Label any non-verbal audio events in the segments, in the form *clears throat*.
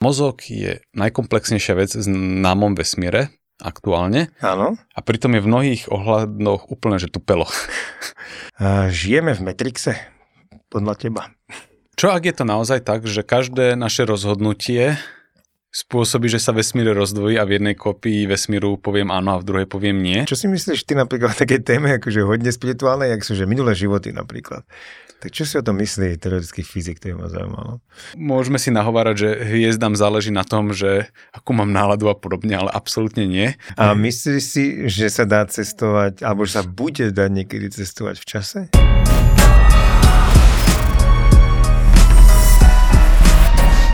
Mozog je najkomplexnejšia vec v známom vesmíre aktuálne. Áno. A pritom je v mnohých ohľadoch úplne, že tupelo. *laughs* žijeme v Matrixe, podľa teba. Čo ak je to naozaj tak, že každé naše rozhodnutie spôsobí, že sa vesmír rozdvojí a v jednej kopii vesmíru poviem áno a v druhej poviem nie? Čo si myslíš ty napríklad o takej téme, akože hodne spirituálnej, ako sú že minulé životy napríklad? Tak čo si o tom myslí teoretický fyzik, to je ma zaujímalo. Môžeme si nahovárať, že hviezdam záleží na tom, že akú mám náladu a podobne, ale absolútne nie. A myslíš si, že sa dá cestovať, alebo že sa bude dať niekedy cestovať v čase?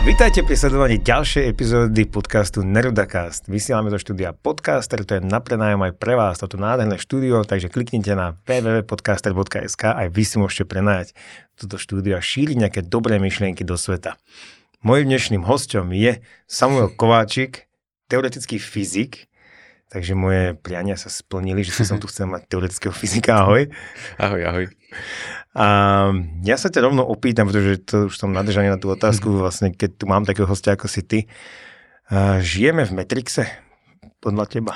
Vítajte pri sledovaní ďalšej epizódy podcastu Nerudacast. Vysielame do štúdia Podcaster, to je na prenájom aj pre vás toto nádherné štúdio, takže kliknite na www.podcaster.sk aj vy si môžete prenajať toto štúdio a šíriť nejaké dobré myšlienky do sveta. Mojím dnešným hostom je Samuel Kováčik, teoretický fyzik, takže moje priania sa splnili, že som *laughs* tu chcel mať teoretického fyzika. Ahoj. Ahoj, ahoj. A ja sa ťa rovno opýtam, pretože to už som nadržaný na tú otázku, *laughs* vlastne keď tu mám takého hostia ako si ty. A žijeme v Matrixe podľa teba?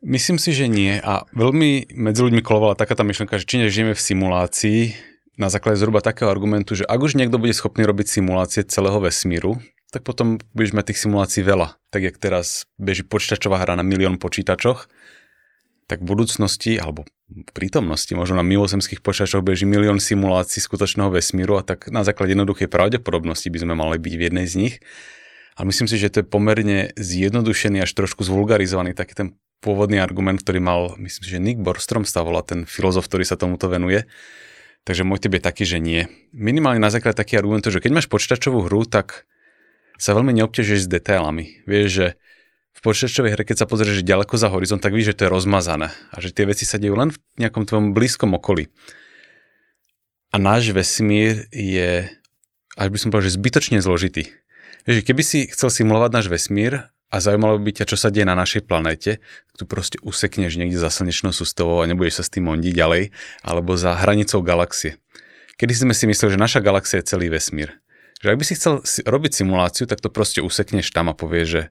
Myslím si, že nie. A veľmi medzi ľuďmi kolovala taká tá myšlenka, že či nežijeme v simulácii na základe zhruba takého argumentu, že ak už niekto bude schopný robiť simulácie celého vesmíru, tak potom budeš mať tých simulácií veľa. Tak jak teraz beží počítačová hra na milión počítačoch, tak v budúcnosti, alebo v prítomnosti, možno na milozemských počítačoch beží milión simulácií skutočného vesmíru a tak na základe jednoduchej pravdepodobnosti by sme mali byť v jednej z nich. A myslím si, že to je pomerne zjednodušený až trošku zvulgarizovaný taký ten pôvodný argument, ktorý mal, myslím si, že Nick Borstrom volá ten filozof, ktorý sa tomuto venuje. Takže môj je taký, že nie. Minimálne na základe taký argument, že keď máš počítačovú hru, tak sa veľmi neobťažuješ s detailami. Vieš, že v počítačovej hre, keď sa pozrieš ďaleko za horizont, tak víš, že to je rozmazané a že tie veci sa dejú len v nejakom tvojom blízkom okolí. A náš vesmír je, až by som povedal, že zbytočne zložitý. Vieš, keby si chcel simulovať náš vesmír a zaujímalo by ťa, čo sa deje na našej planéte, tu proste usekneš niekde za slnečnou sústavou a nebudeš sa s tým ondiť ďalej, alebo za hranicou galaxie. Kedy sme si mysleli, že naša galaxia je celý vesmír. Že ak by si chcel robiť simuláciu, tak to proste usekneš tam a povieš, že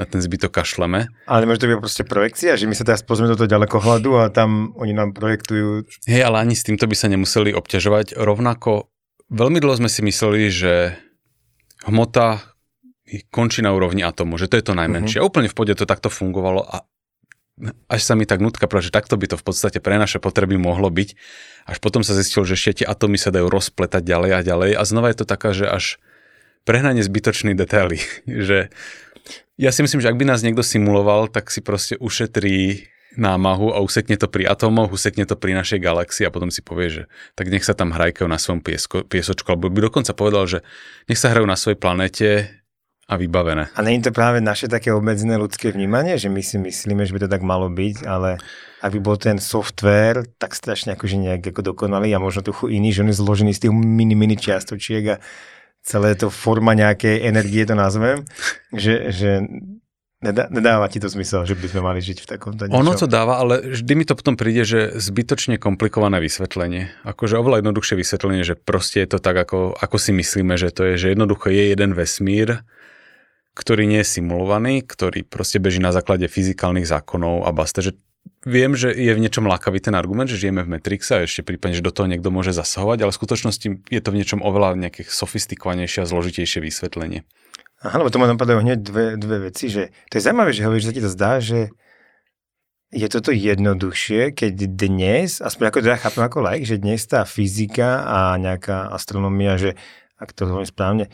na ten zbytok kašleme. Ale môže to byť proste projekcia, že my sa teraz pozrieme do toho ďalekohľadu a tam oni nám projektujú. Hej, ale ani s týmto by sa nemuseli obťažovať. Rovnako veľmi dlho sme si mysleli, že hmota končí na úrovni atomu, že to je to najmenšie. Uh-huh. Úplne v pode to takto fungovalo a až sa mi tak nutka že takto by to v podstate pre naše potreby mohlo byť. Až potom sa zistilo, že ešte tie atómy sa dajú rozpletať ďalej a ďalej a znova je to taká, že až prehnanie zbytočný detaily, *laughs* že ja si myslím, že ak by nás niekto simuloval, tak si proste ušetrí námahu a usekne to pri atómoch, usekne to pri našej galaxii a potom si povie, že tak nech sa tam hrajkajú na svojom piesko, piesočku, alebo by dokonca povedal, že nech sa hrajú na svojej planete a vybavené. A je to práve naše také obmedzené ľudské vnímanie, že my si myslíme, že by to tak malo byť, ale ak by bol ten software tak strašne akože nejak ako dokonalý a možno trochu iný, že on je zložený z tých mini, mini čiastočiek a celé to forma nejakej energie, to nazvem, že, že nedá, nedáva ti to zmysel, že by sme mali žiť v takomto niečom. Ono to dáva, ale vždy mi to potom príde, že zbytočne komplikované vysvetlenie. Akože oveľa jednoduchšie vysvetlenie, že proste je to tak, ako, ako si myslíme, že to je, že jednoducho je jeden vesmír, ktorý nie je simulovaný, ktorý proste beží na základe fyzikálnych zákonov a basta, že viem, že je v niečom lákavý ten argument, že žijeme v Matrixe a ešte prípadne, že do toho niekto môže zasahovať, ale v skutočnosti je to v niečom oveľa nejaké sofistikovanejšie a zložitejšie vysvetlenie. Aha, lebo to ma napadajú hneď dve, dve veci, že to je zaujímavé, že hovoríš, že sa ti to zdá, že je toto jednoduchšie, keď dnes, aspoň ako teda chápem ako like, že dnes tá fyzika a nejaká astronomia, že ak to hovorím správne,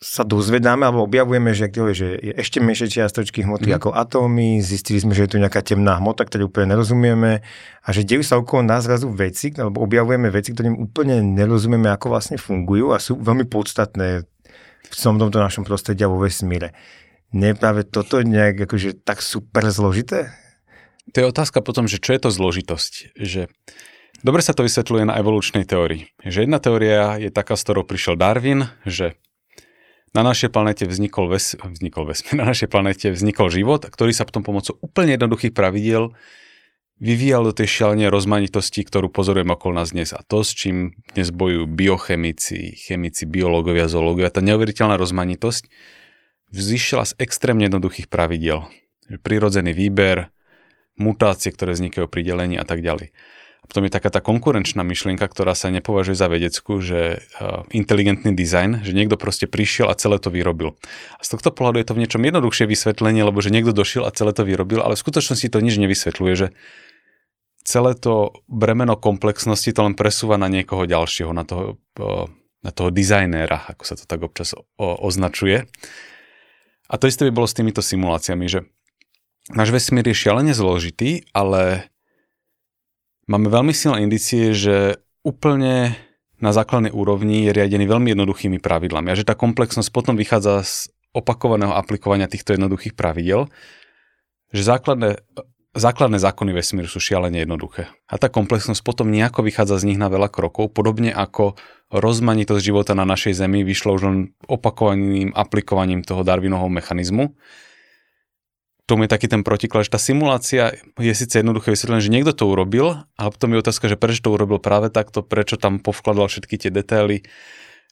sa dozvedáme alebo objavujeme, že, že je ešte menšie čiastočky hmoty mm. ako atómy, zistili sme, že je tu nejaká temná hmota, ktorú úplne nerozumieme a že dejú sa okolo nás zrazu veci, alebo objavujeme veci, ktorým úplne nerozumieme, ako vlastne fungujú a sú veľmi podstatné v tom tomto našom prostredí a vo vesmíre. Nie je práve toto nejak akože tak super zložité? To je otázka potom, že čo je to zložitosť. Že Dobre sa to vysvetľuje na evolučnej teórii. Že jedna teória je taká, s ktorou prišiel Darwin, že na našej planete vznikol, ves, vznikol vesmír, *laughs* na našej planete vznikol život, ktorý sa potom pomocou úplne jednoduchých pravidiel vyvíjal do tej šialenie rozmanitosti, ktorú pozorujem okolo nás dnes. A to, s čím dnes bojujú biochemici, chemici, biológovia, zoológovia, tá neuveriteľná rozmanitosť vzýšla z extrémne jednoduchých pravidiel. Prirodzený výber, mutácie, ktoré vznikajú pri delení a tak ďalej. A potom je taká tá konkurenčná myšlienka, ktorá sa nepovažuje za vedeckú, že uh, inteligentný dizajn, že niekto proste prišiel a celé to vyrobil. A z tohto pohľadu je to v niečom jednoduchšie vysvetlenie, lebo že niekto došiel a celé to vyrobil, ale v skutočnosti to nič nevysvetľuje, že celé to bremeno komplexnosti to len presúva na niekoho ďalšieho, na toho, uh, na toho dizajnéra, ako sa to tak občas o, označuje. A to isté by bolo s týmito simuláciami, že náš vesmír je šialene zložitý, ale máme veľmi silné indicie, že úplne na základnej úrovni je riadený veľmi jednoduchými pravidlami a že tá komplexnosť potom vychádza z opakovaného aplikovania týchto jednoduchých pravidel, že základné, základné zákony vesmíru sú šialene jednoduché. A tá komplexnosť potom nejako vychádza z nich na veľa krokov, podobne ako rozmanitosť života na našej Zemi vyšlo už len opakovaným aplikovaním toho Darwinovho mechanizmu, tomu je taký ten protiklad, že tá simulácia je síce jednoduché vysvetlené, že niekto to urobil, ale potom je otázka, že prečo to urobil práve takto, prečo tam povkladal všetky tie detaily,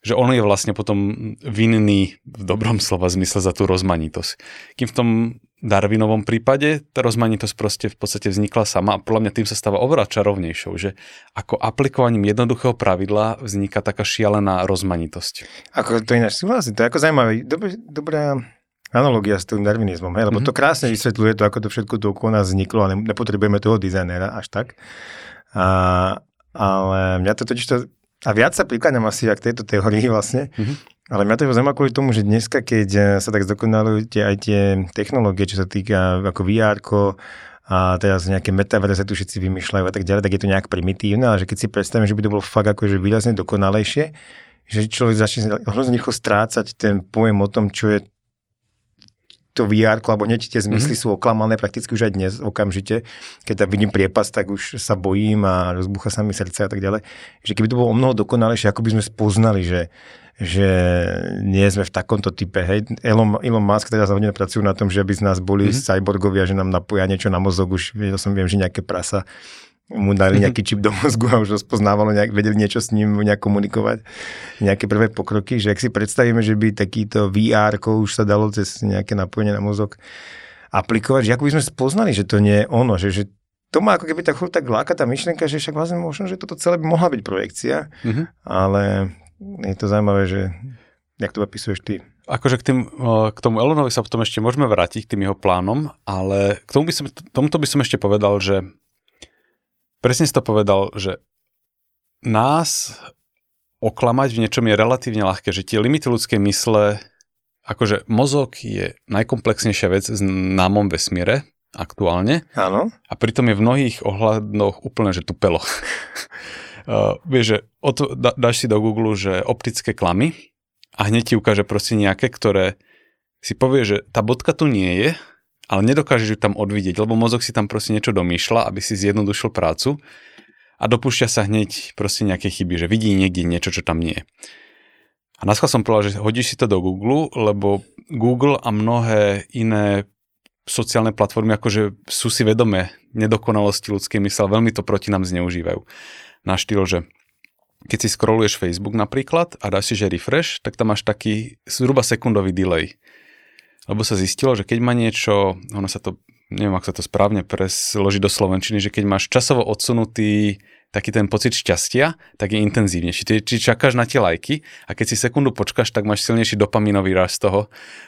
že on je vlastne potom vinný v dobrom slova zmysle za tú rozmanitosť. Kým v tom Darwinovom prípade tá rozmanitosť proste v podstate vznikla sama a podľa mňa tým sa stáva oveľa čarovnejšou, že ako aplikovaním jednoduchého pravidla vzniká taká šialená rozmanitosť. Ako to ináč súhlasí, to je ako zaujímavé. Dobre, dobrá analogia s tým darwinizmom, hej? lebo mm-hmm. to mhm. krásne vysvetľuje to, ako to všetko okolo nás vzniklo a nepotrebujeme toho dizajnera až tak. A, ale mňa to totiž to, a viac sa prikladám asi k tejto teórii vlastne, mm-hmm. ale mňa to zaujíma kvôli tomu, že dneska, keď eh, sa tak zdokonalujú tie, aj tie technológie, čo sa týka ako vr a teraz nejaké metaverze tu všetci vymýšľajú a tak ďalej, tak je to nejak primitívne, ale že keď si predstavím, že by to bolo fakt akože výrazne dokonalejšie, že človek začne hrozne rýchlo strácať ten pojem o tom, čo je to VR, alebo hneď tie zmysly mm-hmm. sú oklamané prakticky už aj dnes okamžite. Keď tam vidím priepas, tak už sa bojím a rozbucha sa mi srdce a tak ďalej. Že keby to bolo o mnoho dokonalejšie, ako by sme spoznali, že, že nie sme v takomto type. Hej. Elon, Elon Musk teraz hodne pracujú na tom, že aby z nás boli mm-hmm. cyborgovia, že nám napoja niečo na mozog, už ja som viem, že nejaké prasa mu dali mhm. nejaký čip do mozgu a už rozpoznávalo, nejak, vedeli niečo s ním nejak komunikovať, nejaké prvé pokroky, že ak si predstavíme, že by takýto VR už sa dalo cez nejaké napojenie na mozog aplikovať, že ako by sme spoznali, že to nie je ono, že, že to má ako keby tak, tak láka tá myšlienka, že však vlastne možno, že toto celé by mohla byť projekcia, mm-hmm. ale je to zaujímavé, že jak to opisuješ ty. Akože k, tým, k tomu Elonovi sa potom ešte môžeme vrátiť, k tým jeho plánom, ale k tomu by som, tomuto by som ešte povedal, že presne si to povedal, že nás oklamať v niečom je relatívne ľahké, že tie limity ľudskej mysle, akože mozog je najkomplexnejšia vec v námom vesmíre aktuálne. Áno. A pritom je v mnohých ohľadoch úplne, že tupelo. uh, *laughs* vieš, že to, da, dáš si do Google, že optické klamy a hneď ti ukáže proste nejaké, ktoré si povie, že tá bodka tu nie je, ale nedokážeš ju tam odvidieť, lebo mozog si tam proste niečo domýšľa, aby si zjednodušil prácu a dopúšťa sa hneď proste nejaké chyby, že vidí niekde niečo, čo tam nie je. A na som povedal, že hodíš si to do Google, lebo Google a mnohé iné sociálne platformy akože sú si vedomé nedokonalosti ľudskej mysle, veľmi to proti nám zneužívajú. Na štýl, že keď si scrolluješ Facebook napríklad a dáš si, že refresh, tak tam máš taký zhruba sekundový delay lebo sa zistilo, že keď má niečo, ono sa to, neviem, ak sa to správne presloží do slovenčiny, že keď máš časovo odsunutý taký ten pocit šťastia, tak je intenzívnejší. Ty, či čakáš na tie lajky a keď si sekundu počkáš, tak máš silnejší dopaminový raz z toho,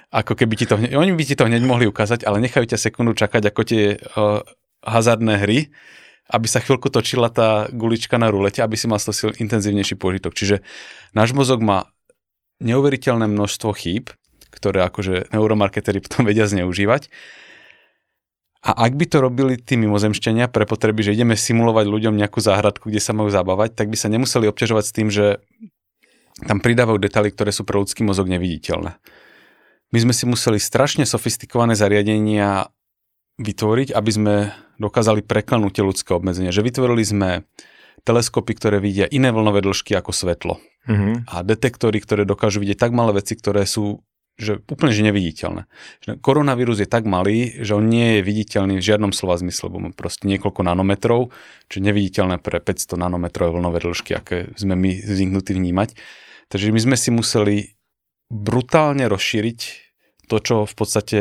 ako keby ti to oni by ti to hneď mohli ukázať, ale nechajú ťa sekundu čakať ako tie uh, hazardné hry, aby sa chvíľku točila tá gulička na rulete, aby si mal z toho intenzívnejší požitok. Čiže náš mozog má neuveriteľné množstvo chýb, ktoré akože neuromarketery *laughs* potom vedia zneužívať. A ak by to robili tí mimozemšťania pre potreby, že ideme simulovať ľuďom nejakú záhradku, kde sa majú zabávať, tak by sa nemuseli obťažovať s tým, že tam pridávajú detaily, ktoré sú pre ľudský mozog neviditeľné. My sme si museli strašne sofistikované zariadenia vytvoriť, aby sme dokázali preklenúť tie ľudské obmedzenia. Že vytvorili sme teleskopy, ktoré vidia iné vlnové dĺžky ako svetlo. Mm-hmm. A detektory, ktoré dokážu vidieť tak malé veci, ktoré sú že úplne že neviditeľné. Koronavírus je tak malý, že on nie je viditeľný v žiadnom slova zmysle, lebo má proste niekoľko nanometrov, čo je neviditeľné pre 500 nanometrové vlnové dĺžky, aké sme my zvyknutí vnímať. Takže my sme si museli brutálne rozšíriť to, čo v podstate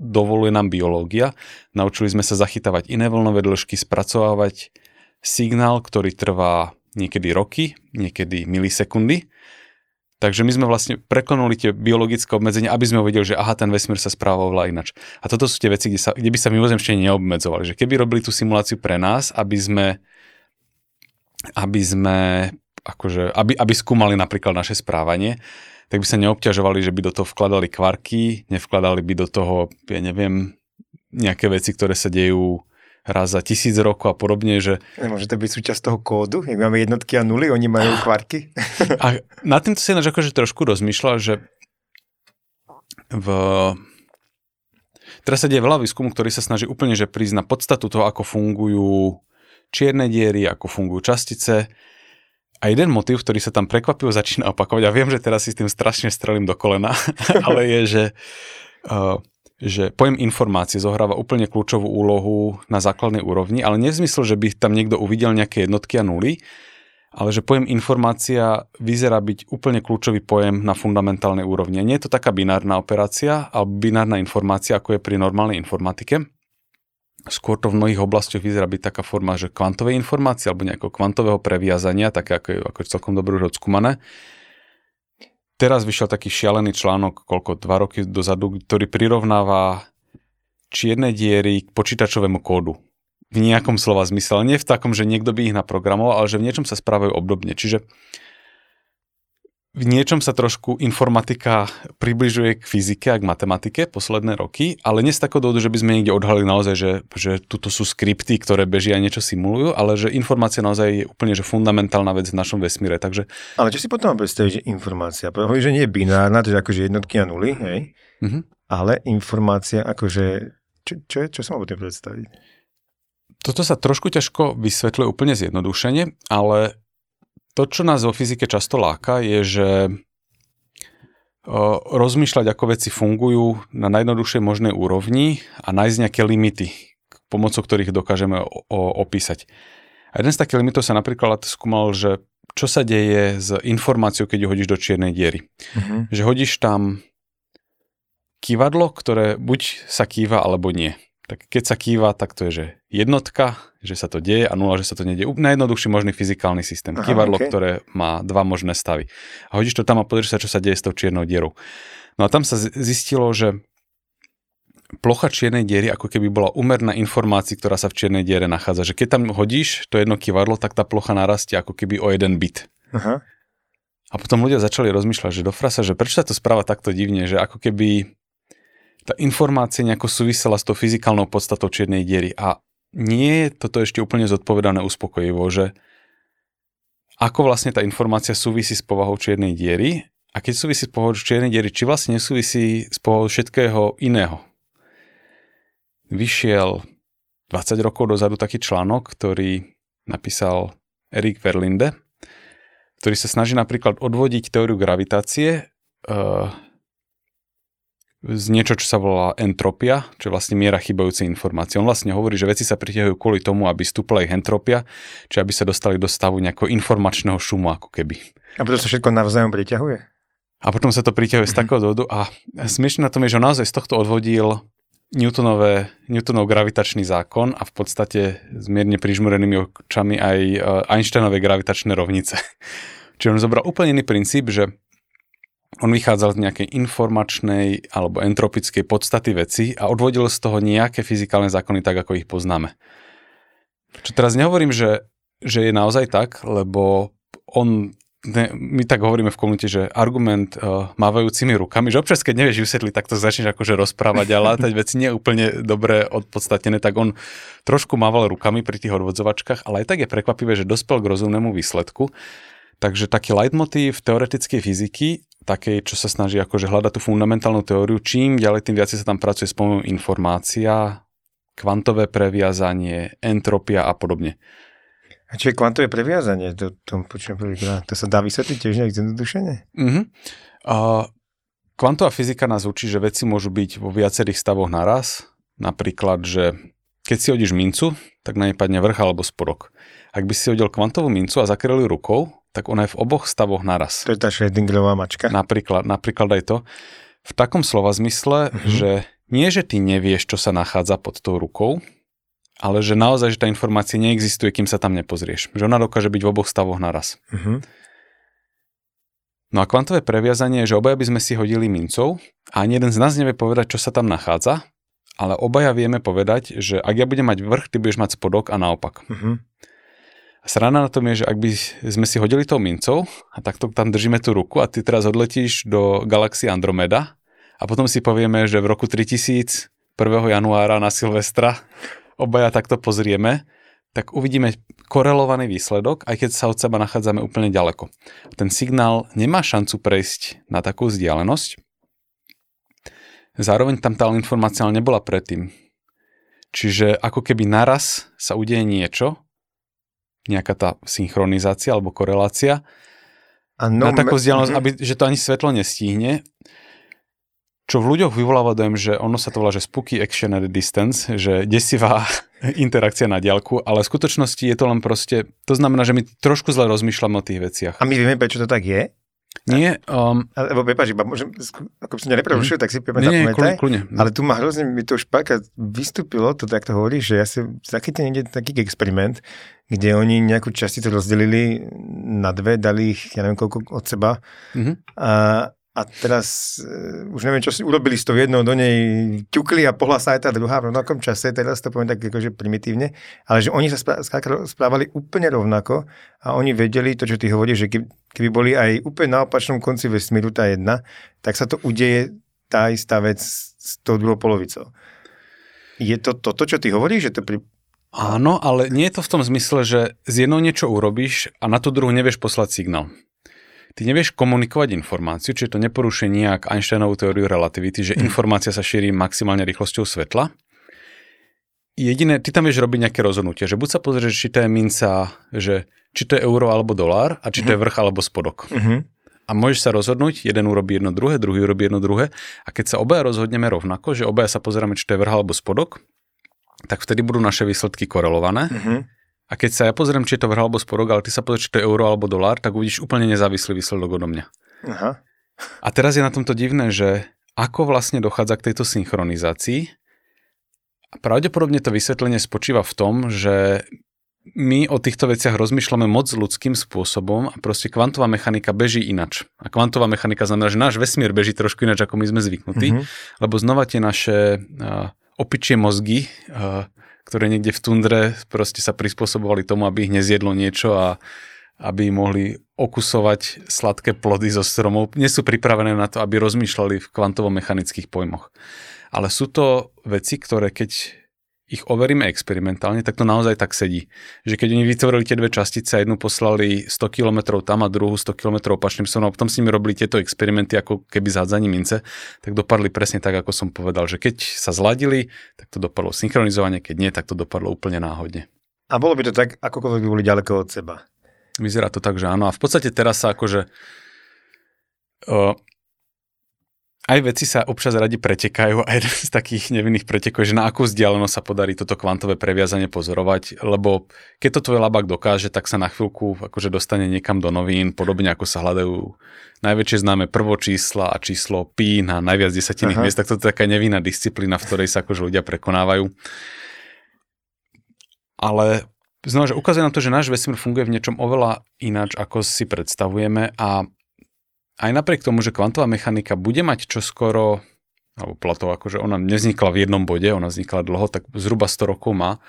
dovoluje nám biológia. Naučili sme sa zachytávať iné vlnové dĺžky, spracovávať signál, ktorý trvá niekedy roky, niekedy milisekundy Takže my sme vlastne prekonali tie biologické obmedzenia, aby sme uvedeli, že aha, ten vesmír sa správa oveľa inač. A toto sú tie veci, kde, sa, kde by sa mimozemšťania neobmedzovali. Že keby robili tú simuláciu pre nás, aby sme, aby sme akože, aby, aby skúmali napríklad naše správanie, tak by sa neobťažovali, že by do toho vkladali kvarky, nevkladali by do toho, ja neviem, nejaké veci, ktoré sa dejú raz za tisíc rokov a podobne, že... Môže to byť súčasť toho kódu? Jak máme jednotky a nuly, oni majú kvarky? a na týmto si ináč akože trošku rozmýšľal, že v... Teraz sa deje veľa výskumu, ktorý sa snaží úplne že prísť na podstatu toho, ako fungujú čierne diery, ako fungujú častice. A jeden motív, ktorý sa tam prekvapivo začína opakovať, a viem, že teraz si s tým strašne strelím do kolena, *laughs* ale je, že uh, že pojem informácie zohráva úplne kľúčovú úlohu na základnej úrovni, ale nie v že by tam niekto uvidel nejaké jednotky a nuly, ale že pojem informácia vyzerá byť úplne kľúčový pojem na fundamentálnej úrovni. Nie je to taká binárna operácia, alebo binárna informácia, ako je pri normálnej informatike. Skôr to v mnohých oblastiach vyzerá byť taká forma, že kvantovej informácie alebo nejakého kvantového previazania, také ako je, ako celkom dobre odskúmané teraz vyšiel taký šialený článok, koľko, dva roky dozadu, ktorý prirovnáva čierne diery k počítačovému kódu. V nejakom slova zmysle, nie v takom, že niekto by ich naprogramoval, ale že v niečom sa správajú obdobne. Čiže v niečom sa trošku informatika približuje k fyzike a k matematike posledné roky, ale nie z takého dôvodu, že by sme niekde odhalili naozaj, že, že tuto sú skripty, ktoré bežia a niečo simulujú, ale že informácia naozaj je úplne že fundamentálna vec v našom vesmíre. Takže... Ale čo si potom predstaviť, že informácia? Hovorí, že nie je binárna, to je akože jednotky a nuly, hej? Mm-hmm. Ale informácia akože... Čo, čo, je, čo sa mám predstaviť? Toto sa trošku ťažko vysvetľuje úplne zjednodušene, ale to, čo nás vo fyzike často láka, je, že rozmýšľať, ako veci fungujú na najjednoduchšej možnej úrovni a nájsť nejaké limity, pomocou ktorých dokážeme opísať. A jeden z takých limitov sa napríklad skúmal, že čo sa deje s informáciou, keď ju hodíš do čiernej diery. Uh-huh. Že hodíš tam kývadlo, ktoré buď sa kýva, alebo nie. Tak keď sa kýva, tak to je, že jednotka, že sa to deje a nula, že sa to nedieje. Najjednoduchší možný fyzikálny systém. Aha, Kývadlo, okay. ktoré má dva možné stavy. A hodíš to tam a pozrieš sa, čo sa deje s tou čiernou dierou. No a tam sa zistilo, že plocha čiernej diery ako keby bola úmerná informácií, ktorá sa v čiernej diere nachádza. Že keď tam hodíš to jedno kývadlo, tak tá plocha narastie ako keby o jeden bit. Aha. A potom ľudia začali rozmýšľať, že do frasa, že prečo sa to správa takto divne, že ako keby tá informácia nejako súvisela s tou fyzikálnou podstatou čiernej diery. A nie je toto ešte úplne zodpovedané uspokojivo, že ako vlastne tá informácia súvisí s povahou čiernej diery a keď súvisí s povahou čiernej diery, či vlastne nesúvisí s povahou všetkého iného. Vyšiel 20 rokov dozadu taký článok, ktorý napísal Erik Verlinde, ktorý sa snaží napríklad odvodiť teóriu gravitácie uh, z niečo, čo sa volá entropia, čo je vlastne miera chybajúcej informácie. On vlastne hovorí, že veci sa priťahujú kvôli tomu, aby stúpla ich entropia, či aby sa dostali do stavu nejakého informačného šumu, ako keby. A potom sa všetko navzájom priťahuje? A potom sa to priťahuje mm-hmm. z mhm. takého dôvodu. A smiešne na tom je, že naozaj z tohto odvodil Newtonové, Newtonov gravitačný zákon a v podstate s mierne prižmurenými očami aj e, Einsteinové gravitačné rovnice. *laughs* Čiže on zobral úplne iný princíp, že on vychádzal z nejakej informačnej alebo entropickej podstaty veci a odvodil z toho nejaké fyzikálne zákony tak, ako ich poznáme. Čo teraz nehovorím, že, že je naozaj tak, lebo on ne, my tak hovoríme v komunite, že argument uh, mávajúcimi rukami, že občas, keď nevieš vysvetliť, tak to začneš akože rozprávať a látať veci nie úplne dobre odpodstatené, tak on trošku mával rukami pri tých odvodzovačkách, ale aj tak je prekvapivé, že dospel k rozumnému výsledku. Takže taký leitmotív teoretickej fyziky takej, čo sa snaží akože hľadať tú fundamentálnu teóriu, čím ďalej, tým viac sa tam pracuje s pomocou informácia, kvantové previazanie, entropia a podobne. A čo je kvantové previazanie? To, to, počujem. To sa dá vysvetliť tiež nejak zjednodušene? Uh-huh. Uh, kvantová fyzika nás učí, že veci môžu byť vo viacerých stavoch naraz. Napríklad, že keď si hodíš mincu, tak na nej padne vrch alebo spodok. Ak by si hodil kvantovú mincu a zakreli rukou, tak ona je v oboch stavoch naraz. To je tá Schrödingerová mačka. Napríklad, napríklad aj to. V takom slova zmysle, mm-hmm. že nie, že ty nevieš, čo sa nachádza pod tou rukou, ale že naozaj, že tá informácia neexistuje, kým sa tam nepozrieš. Že ona dokáže byť v oboch stavoch naraz. Mm-hmm. No a kvantové previazanie je, že obaja by sme si hodili mincov a ani jeden z nás nevie povedať, čo sa tam nachádza, ale obaja vieme povedať, že ak ja budem mať vrch, ty budeš mať spodok a naopak. Mm-hmm. Srana na tom je, že ak by sme si hodili tou mincov a takto tam držíme tú ruku a ty teraz odletíš do galaxie Andromeda a potom si povieme, že v roku 3000 1. januára na Silvestra obaja takto pozrieme, tak uvidíme korelovaný výsledok, aj keď sa od seba nachádzame úplne ďaleko. Ten signál nemá šancu prejsť na takú vzdialenosť. Zároveň tam tá informácia nebola predtým. Čiže ako keby naraz sa udeje niečo, nejaká tá synchronizácia alebo korelácia no, na takú vzdialenosť, mm-hmm. aby, že to ani svetlo nestihne, čo v ľuďoch vyvoláva dojem, že ono sa to volá, že spooky action at a distance, že desivá *laughs* interakcia na diálku, ale v skutočnosti je to len proste, to znamená, že my trošku zle rozmýšľame o tých veciach. A my vieme, prečo to tak je? Nie. Um, Lebo prepáč, iba môžem, ako by som neprerušil, mm. tak si prepáč, nie, nie, kľudne, Ale tu ma hrozne, mi to už párkrát vystúpilo, to tak to hovorí, že ja si zachytil niekde taký experiment, kde oni nejakú časticu rozdelili na dve, dali ich, ja neviem koľko od seba mm-hmm. a, a teraz uh, už neviem, čo si urobili s tou jednou, do nej ťukli a pohla sa aj tá druhá v rovnakom čase, teraz to poviem tak akože primitívne, ale že oni sa správali úplne rovnako a oni vedeli to, čo ty hovoríš, že keby boli aj úplne na opačnom konci vesmíru tá jedna, tak sa to udeje tá istá vec s tou druhou polovicou. Je to toto, čo ty hovoríš, že to pri, Áno, ale nie je to v tom zmysle, že z jednou niečo urobíš a na tú druhú nevieš poslať signál. Ty nevieš komunikovať informáciu, čiže to neporušuje nejak Einsteinovú teóriu relativity, že hm. informácia sa šíri maximálne rýchlosťou svetla. Jediné, ty tam vieš robiť nejaké rozhodnutie, že buď sa pozrieš, či to je minca, že či to je euro alebo dolár a či to je mhm. vrch alebo spodok. Uh-huh. A môžeš sa rozhodnúť, jeden urobí jedno druhé, druhý urobí jedno druhé. A keď sa obaja rozhodneme rovnako, že obaja sa pozeráme, či to je vrch alebo spodok, tak vtedy budú naše výsledky korelované. Uh-huh. A keď sa ja pozriem, či je to vrch alebo sporok, ale ty sa pozrieš, či to je euro alebo dolár, tak uvidíš úplne nezávislý výsledok odo mňa. Aha. A teraz je na tomto divné, že ako vlastne dochádza k tejto synchronizácii. A pravdepodobne to vysvetlenie spočíva v tom, že my o týchto veciach rozmýšľame moc ľudským spôsobom a proste kvantová mechanika beží inač. A kvantová mechanika znamená, že náš vesmír beží trošku inač, ako my sme zvyknutí, mm-hmm. lebo znova tie naše uh, opičie mozgy, uh, ktoré niekde v tundre proste sa prispôsobovali tomu, aby ich nezjedlo niečo a aby mohli okusovať sladké plody zo stromov. Nie sú pripravené na to, aby rozmýšľali v kvantovo-mechanických pojmoch. Ale sú to veci, ktoré keď ich overíme experimentálne, tak to naozaj tak sedí. Že keď oni vytvorili tie dve častice a jednu poslali 100 km tam a druhú 100 km opačným smerom a potom s nimi robili tieto experimenty ako keby zádzaní mince, tak dopadli presne tak, ako som povedal, že keď sa zladili, tak to dopadlo synchronizovane, keď nie, tak to dopadlo úplne náhodne. A bolo by to tak, akokoľvek by boli ďaleko od seba. Vyzerá to tak, že áno. A v podstate teraz sa akože uh, aj veci sa občas radi pretekajú a jeden z takých nevinných pretekov je, že na akú vzdialenosť sa podarí toto kvantové previazanie pozorovať, lebo keď to tvoj labák dokáže, tak sa na chvíľku akože dostane niekam do novín, podobne ako sa hľadajú najväčšie známe prvočísla a číslo pi na najviac desatinných miest, tak to je taká nevinná disciplína, v ktorej sa akože ľudia prekonávajú. Ale znamená, že ukazuje nám to, že náš vesmír funguje v niečom oveľa ináč, ako si predstavujeme a aj napriek tomu, že kvantová mechanika bude mať čoskoro, alebo Platov, akože ona nevznikla v jednom bode, ona vznikla dlho, tak zhruba 100 rokov má,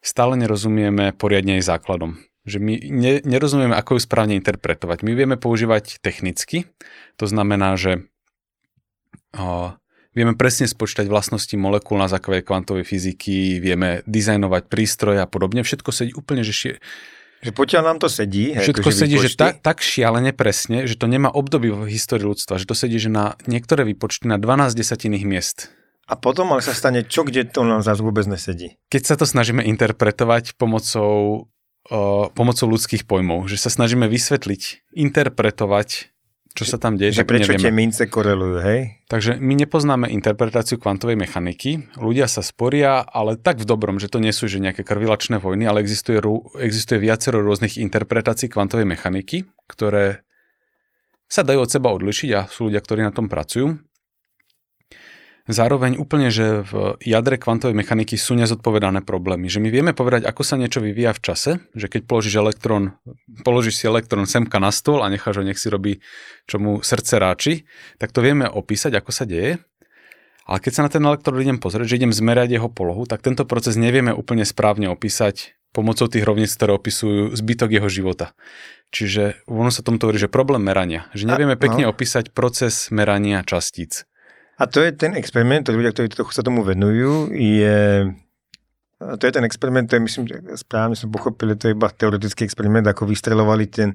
stále nerozumieme poriadne aj základom. Že my ne, nerozumieme, ako ju správne interpretovať. My vieme používať technicky, to znamená, že o, vieme presne spočítať vlastnosti molekúl na základe kvantovej fyziky, vieme dizajnovať prístroje a podobne. Všetko sedí úplne, že šie, že potiaľ nám to sedí. Všetko sedí, že ta, tak šialene presne, že to nemá obdobie v histórii ľudstva, že to sedí, že na niektoré výpočty na 12 desatinných miest. A potom ale sa stane čo, kde to nám zase vôbec nesedí? Keď sa to snažíme interpretovať pomocou, uh, pomocou ľudských pojmov, že sa snažíme vysvetliť, interpretovať čo sa tam deje, Že tak prečo tie nevieme. mince korelujú, hej? Takže my nepoznáme interpretáciu kvantovej mechaniky. Ľudia sa sporia, ale tak v dobrom, že to nie sú že nejaké krvilačné vojny, ale existuje, existuje viacero rôznych interpretácií kvantovej mechaniky, ktoré sa dajú od seba odlišiť a sú ľudia, ktorí na tom pracujú. Zároveň úplne, že v jadre kvantovej mechaniky sú nezodpovedané problémy. Že my vieme povedať, ako sa niečo vyvíja v čase, že keď položíš elektrón, položíš si elektrón semka na stôl a necháš ho, nech si robí, čo mu srdce ráči, tak to vieme opísať, ako sa deje. Ale keď sa na ten elektrón idem pozrieť, že idem zmerať jeho polohu, tak tento proces nevieme úplne správne opísať pomocou tých rovníc, ktoré opisujú zbytok jeho života. Čiže ono sa tomto hovorí, že problém merania. Že nevieme A- pekne no. opísať proces merania častíc. A to je ten experiment, ktorý ľudia, ktorí trochu sa tomu venujú, je... a To je ten experiment, to je, myslím, že správne som pochopil, to je iba teoretický experiment, ako vystrelovali ten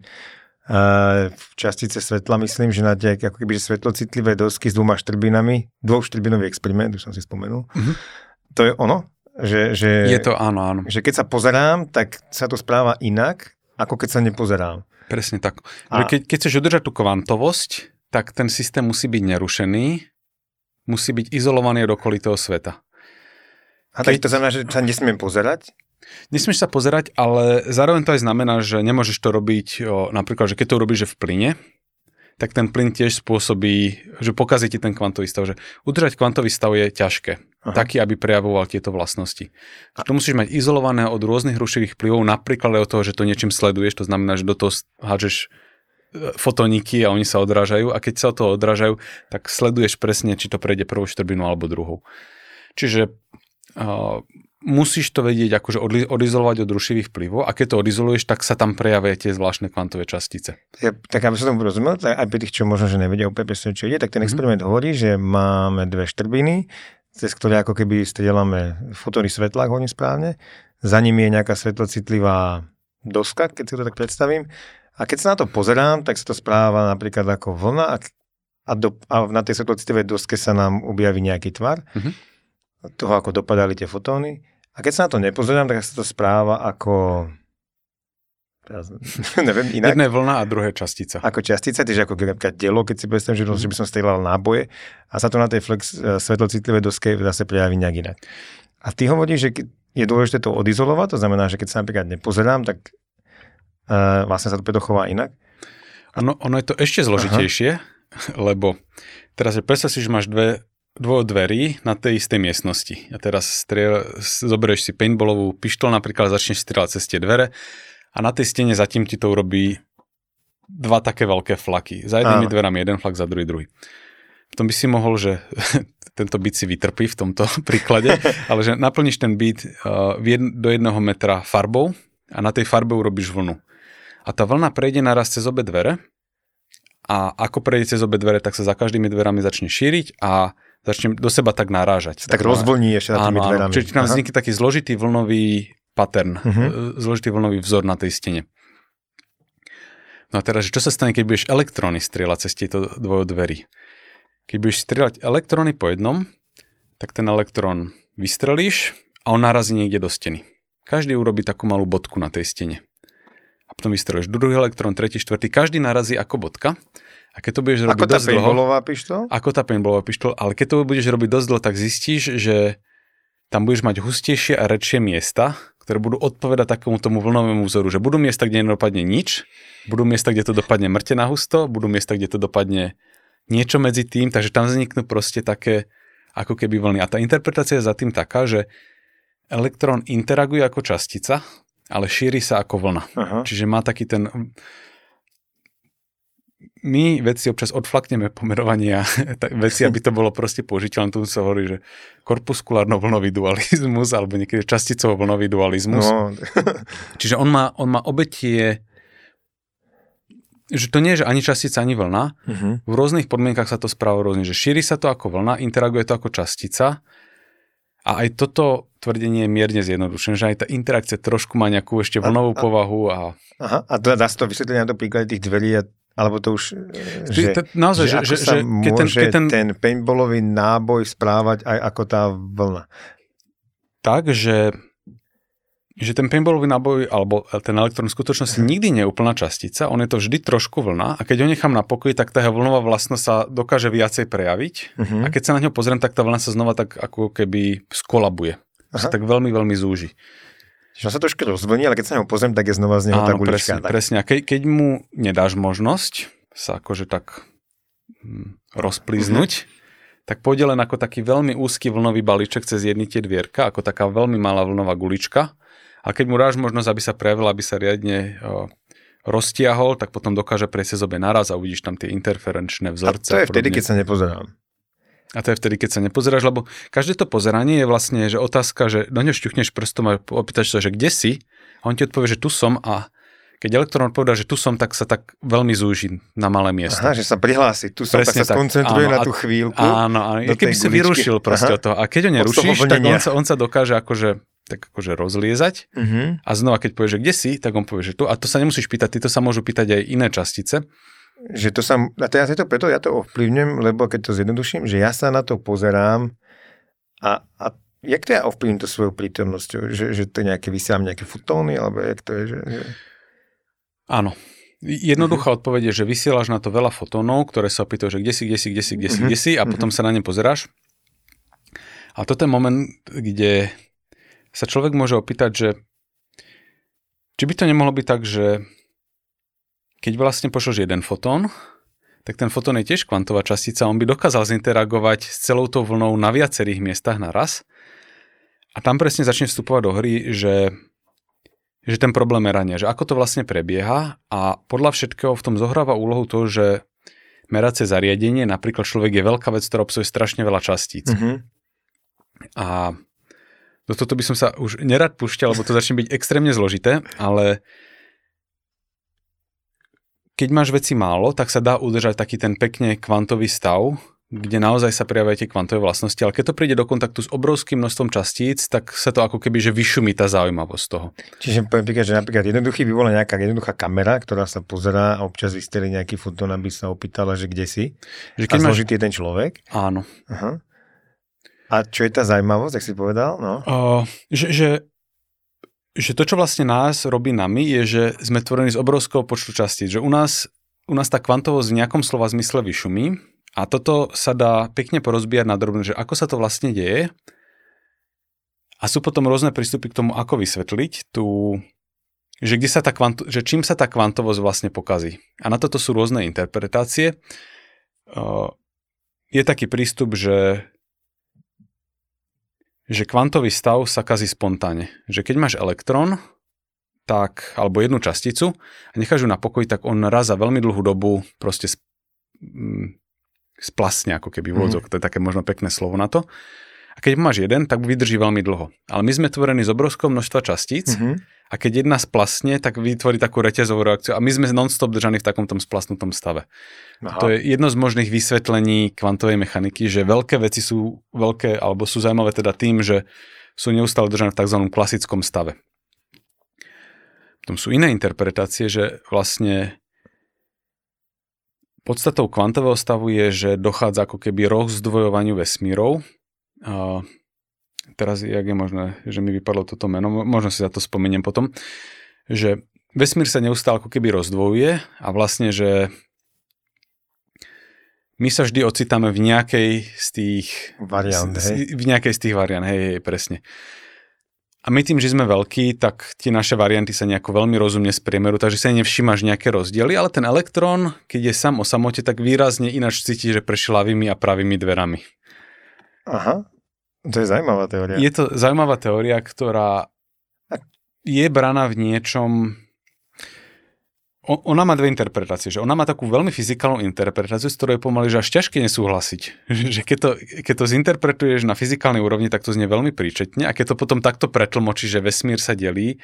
uh, častice svetla, myslím, že na tie ako keby svetlocitlivé dosky s dvoma štrbinami, dvouštrbinový experiment, už som si spomenul. Mhm. To je ono, že, že, Je to áno, áno. že keď sa pozerám, tak sa to správa inak, ako keď sa nepozerám. Presne tak. A- keď, keď chceš udržať tú kvantovosť, tak ten systém musí byť nerušený, musí byť izolovaný od okolitého sveta. A tak Keď- to znamená, že sa nesmiem pozerať? Nesmieš sa pozerať, ale zároveň to aj znamená, že nemôžeš to robiť, o, napríklad, že keď to urobíš že v plyne, tak ten plyn tiež spôsobí, že pokazí ti ten kvantový stav. Že udržať kvantový stav je ťažké. Aha. Taký, aby prejavoval tieto vlastnosti. A to musíš mať izolované od rôznych rušivých vplyvov, napríklad aj od toho, že to niečím sleduješ, to znamená, že do toho hádžeš fotóniky a oni sa odrážajú a keď sa od toho odrážajú, tak sleduješ presne, či to prejde prvou štrbinu alebo druhou. Čiže uh, musíš to vedieť akože odli- odizolovať od rušivých vplyvov a keď to odizoluješ, tak sa tam prejavia tie zvláštne kvantové častice. Ja, tak aby som tomu rozumel, tak aj pri tých, čo možno, že nevedia úplne presne, čo ide, tak ten Mhm. experiment hovorí, že máme dve štrbiny, cez ktoré ako keby strieľame fotóny svetla, hovorím správne. Za nimi je nejaká svetlocitlivá doska, keď si to tak predstavím. A keď sa na to pozerám, tak sa to správa napríklad ako vlna a, a, do, a na tej svetlocitlivej doske sa nám objaví nejaký tvar Mhm. toho, ako dopadali tie fotóny. A keď sa na to nepozerám, tak sa to správa ako teraz, *laughs* neviem, inak. Jedna je vlna a druhá je častica. Ako častica, tiež ako napríklad telo, keď si predstavím, že, že by som strieľal náboje a sa to na tej flex, eh, svetlocitlivej doske zase prejaví nejak inak. A ty hovoríš, že je dôležité to odizolovať, to znamená, že keď sa napríklad nepozerám, tak uh, vlastne sa to predochová inak. Ono, ono je to ešte zložitejšie, *laughs* lebo teraz predstav si, že máš dve, dvoje dverí na tej istej miestnosti. A teraz striel, zoberieš si paintballovú pištol napríklad, začneš strieľať cez tie dvere a na tej stene zatím ti to urobí dva také veľké flaky. Za jednými dverami jeden flak, za druhý druhý. V tom by si mohol, že *laughs* tento byt si vytrpí v tomto *laughs* príklade, ale že naplníš ten byt uh, do jedného metra farbou a na tej farbe urobíš vlnu. A tá vlna prejde naraz cez obe dvere a ako prejde cez obe dvere, tak sa za každými dverami začne šíriť a začne do seba tak narážať. Tak rozvlní ešte nad tými áno, dverami. áno. Čiže tam Aha. vznikne taký zložitý vlnový pattern, Mhm. uh zložitý vlnový vzor na tej stene. No a teraz, čo sa stane, keď budeš elektróny strieľať cez tieto dvoje dverí? Keď budeš strieľať elektróny po jednom, tak ten elektrón vystrelíš a on narazí niekde do steny. Každý urobí takú malú bodku na tej stene. A potom vystrelíš druhý elektrón, tretí, štvrtý, každý narazí ako bodka. A keď to budeš robiť Ako dosť dlho, pištol? ako tá paintballová pištol, ale keď to budeš robiť dosť dlho, tak zistíš, že tam budeš mať hustejšie a redšie miesta, ktoré budú odpovedať takému tomu vlnovému vzoru, že budú miesta, kde nedopadne nič, budú miesta, kde to dopadne mŕte na husto, budú miesta, kde to dopadne niečo medzi tým, takže tam vzniknú proste také ako keby vlny. A tá interpretácia je za tým taká, že elektrón interaguje ako častica, ale šíri sa ako vlna. Aha. Čiže má taký ten... My vedci občas odflakneme pomerovania *laughs* veci, aby to bolo proste použiteľné. Tu sa hovorí, že korpuskulárno-vlnový dualizmus alebo niekedy časticovo-vlnový dualizmus. No. No, *laughs* Čiže on má, on má obe tie že to nie je že ani častica, ani vlna. uh-huh. V rôznych podmienkach sa to správa rôzne, že šíri sa to ako vlna, interaguje to ako častica a aj toto tvrdenie je mierne zjednodušené, že aj tá interakcia trošku má nejakú ešte vlnovú A- a- povahu a Aha, a teda dá sa to vysvetliť na to príklade tých dverí, a- alebo to už, že, to, naozaj, že, ako že, sa že keď ten, môže keď ten, ten paintballový náboj správať aj ako tá vlna. tak, že ten paintballový náboj alebo ten elektrón v skutočnosti Mhm. nikdy nie je úplná častica, on je to vždy trošku vlna a keď ho nechám na pokoji, tak tá vlnová vlastnosť sa dokáže viacej prejaviť Mhm. a keď sa na ňo pozriem, tak tá vlna sa znova tak ako keby skolabuje. Sa Aha. tak veľmi, veľmi zúži. Že sa trošku rozvlní, ale keď sa na ňo pozriem, tak je znova z neho tá Áno, gulička. presne, tak. presne. A ke, keď mu nedáš možnosť sa akože tak hm, rozplíznuť, Mhm. tak pôjde len ako taký veľmi úzky vlnový balíček cez jedny tie dvierka, ako taká veľmi malá vlnová gulička. A keď mu dáš možnosť, aby sa prejavil, aby sa riadne roztiahol, tak potom dokáže prejsť cez obe naraz a uvidíš tam tie interferenčné A vzorce. to je vtedy, keď sa nepozerám. A to je vtedy, keď sa nepozeráš, lebo každé to pozeranie je vlastne že otázka, že do ňo šťuchneš prstom a opýtaš sa, že kde si? A on ti odpovie, že tu som a keď elektrón odpovedá, že tu som, tak sa tak veľmi zúži na malé miesto. Aha, že sa prihlási. Tu som, Presne tak sa tak. skoncentruje Áno, na a- tú chvíľku. Áno, áno. Keby si guličky. vyrušil proste Aha. od toho. A keď ho nerušíš, tak on sa, on sa dokáže akože tak akože rozliezať Mhm. a znova keď povieš, že kde si, tak on povie, že tu. A to sa nemusíš pýtať, ty to sa môžu pýtať aj iné častice. Že to sa, a teraz je to preto, ja to ovplyvňujem, lebo keď to zjednoduším, že ja sa na to pozerám a, a jak to ja ovplyvním to svojou prítomnosťou? Že, že to nejaké, vysielam nejaké fotóny, alebo jak to je? Že, že... Áno. Jednoduchá Mhm. odpoveď je, že vysielaš na to veľa fotónov, ktoré sa opýtajú, že kde si, kde si, kde si, kde si, Mhm. kde si a potom sa na ne pozeráš. A toto je moment, kde sa človek môže opýtať, že či by to nemohlo byť tak, že keď vlastne pošleš jeden fotón, tak ten fotón je tiež kvantová častica, on by dokázal zinteragovať s celou tou vlnou na viacerých miestach naraz. A tam presne začne vstupovať do hry, že že ten problém merania, že ako to vlastne prebieha a podľa všetkého v tom zohráva úlohu to, že meracie zariadenie, napríklad človek je veľká vec, ktorá obsahuje strašne veľa častíc. Mhm. A do toto by som sa už nerad púšťal, lebo to *laughs* začne byť extrémne zložité, ale keď máš veci málo, tak sa dá udržať taký ten pekne kvantový stav, kde naozaj sa prejavia tie kvantové vlastnosti, ale keď to príde do kontaktu s obrovským množstvom častíc, tak sa to ako keby že vyšumí tá zaujímavosť toho. Čiže poviem príklad, že napríklad jednoduchý by bola nejaká jednoduchá kamera, ktorá sa pozerá a občas vystrelí nejaký fotón, aby sa opýtala, že kde si. Že Keď a máš... je ten človek. Áno. Aha. A čo je tá zaujímavosť, ak si povedal? No. Uh, že, že, že to, čo vlastne nás robí nami, je, že sme tvorení z obrovského počtu častíc. Že u nás, u nás tá kvantovosť v nejakom slova zmysle vyšumí a toto sa dá pekne porozbíjať na drobné, že ako sa to vlastne deje a sú potom rôzne prístupy k tomu, ako vysvetliť tú, že, kde sa tá kvanto, že čím sa tá kvantovosť vlastne pokazí. A na toto sú rôzne interpretácie. Uh, je taký prístup, že že kvantový stav sa kazí spontánne. Že keď máš elektrón, tak, alebo jednu časticu a necháš ju na pokoji, tak on raz za veľmi dlhú dobu proste sp, mm, splasne, ako keby vôdzok, mm-hmm. to je také možno pekné slovo na to. A keď máš jeden, tak vydrží veľmi dlho. Ale my sme tvorení z obrovského množstva častíc Mhm. A keď jedna splasne, tak vytvorí takú reťazovú reakciu a my sme non-stop držaní v takomto splasnutom stave. Aha. To je jedno z možných vysvetlení kvantovej mechaniky, že veľké veci sú veľké, alebo sú zaujímavé teda tým, že sú neustále držané v tzv. klasickom stave. Potom sú iné interpretácie, že vlastne podstatou kvantového stavu je, že dochádza ako keby rozdvojovaniu vesmírov. Teraz, jak je možné, že mi vypadlo toto meno, možno si za to spomeniem potom, že vesmír sa neustále ako keby rozdvojuje a vlastne, že my sa vždy ocitáme v nejakej z tých Variant, hej. v nejakej z tých variant, hej, hej, presne. A my tým, že sme veľkí, tak tie naše varianty sa nejako veľmi rozumne spriemeru, takže sa nevšímaš nejaké rozdiely, ale ten elektrón, keď je sám o samote, tak výrazne ináč cíti, že prešiel ľavými a pravými dverami. Aha. To je zaujímavá teória. Je to zaujímavá teória, ktorá je braná v niečom... O, ona má dve interpretácie. Že ona má takú veľmi fyzikálnu interpretáciu, s ktorou je pomaly že až ťažké nesúhlasiť. *laughs* Že keď to, keď to zinterpretuješ na fyzikálnej úrovni, tak to znie veľmi príčetne a keď to potom takto pretlmočí, že vesmír sa delí,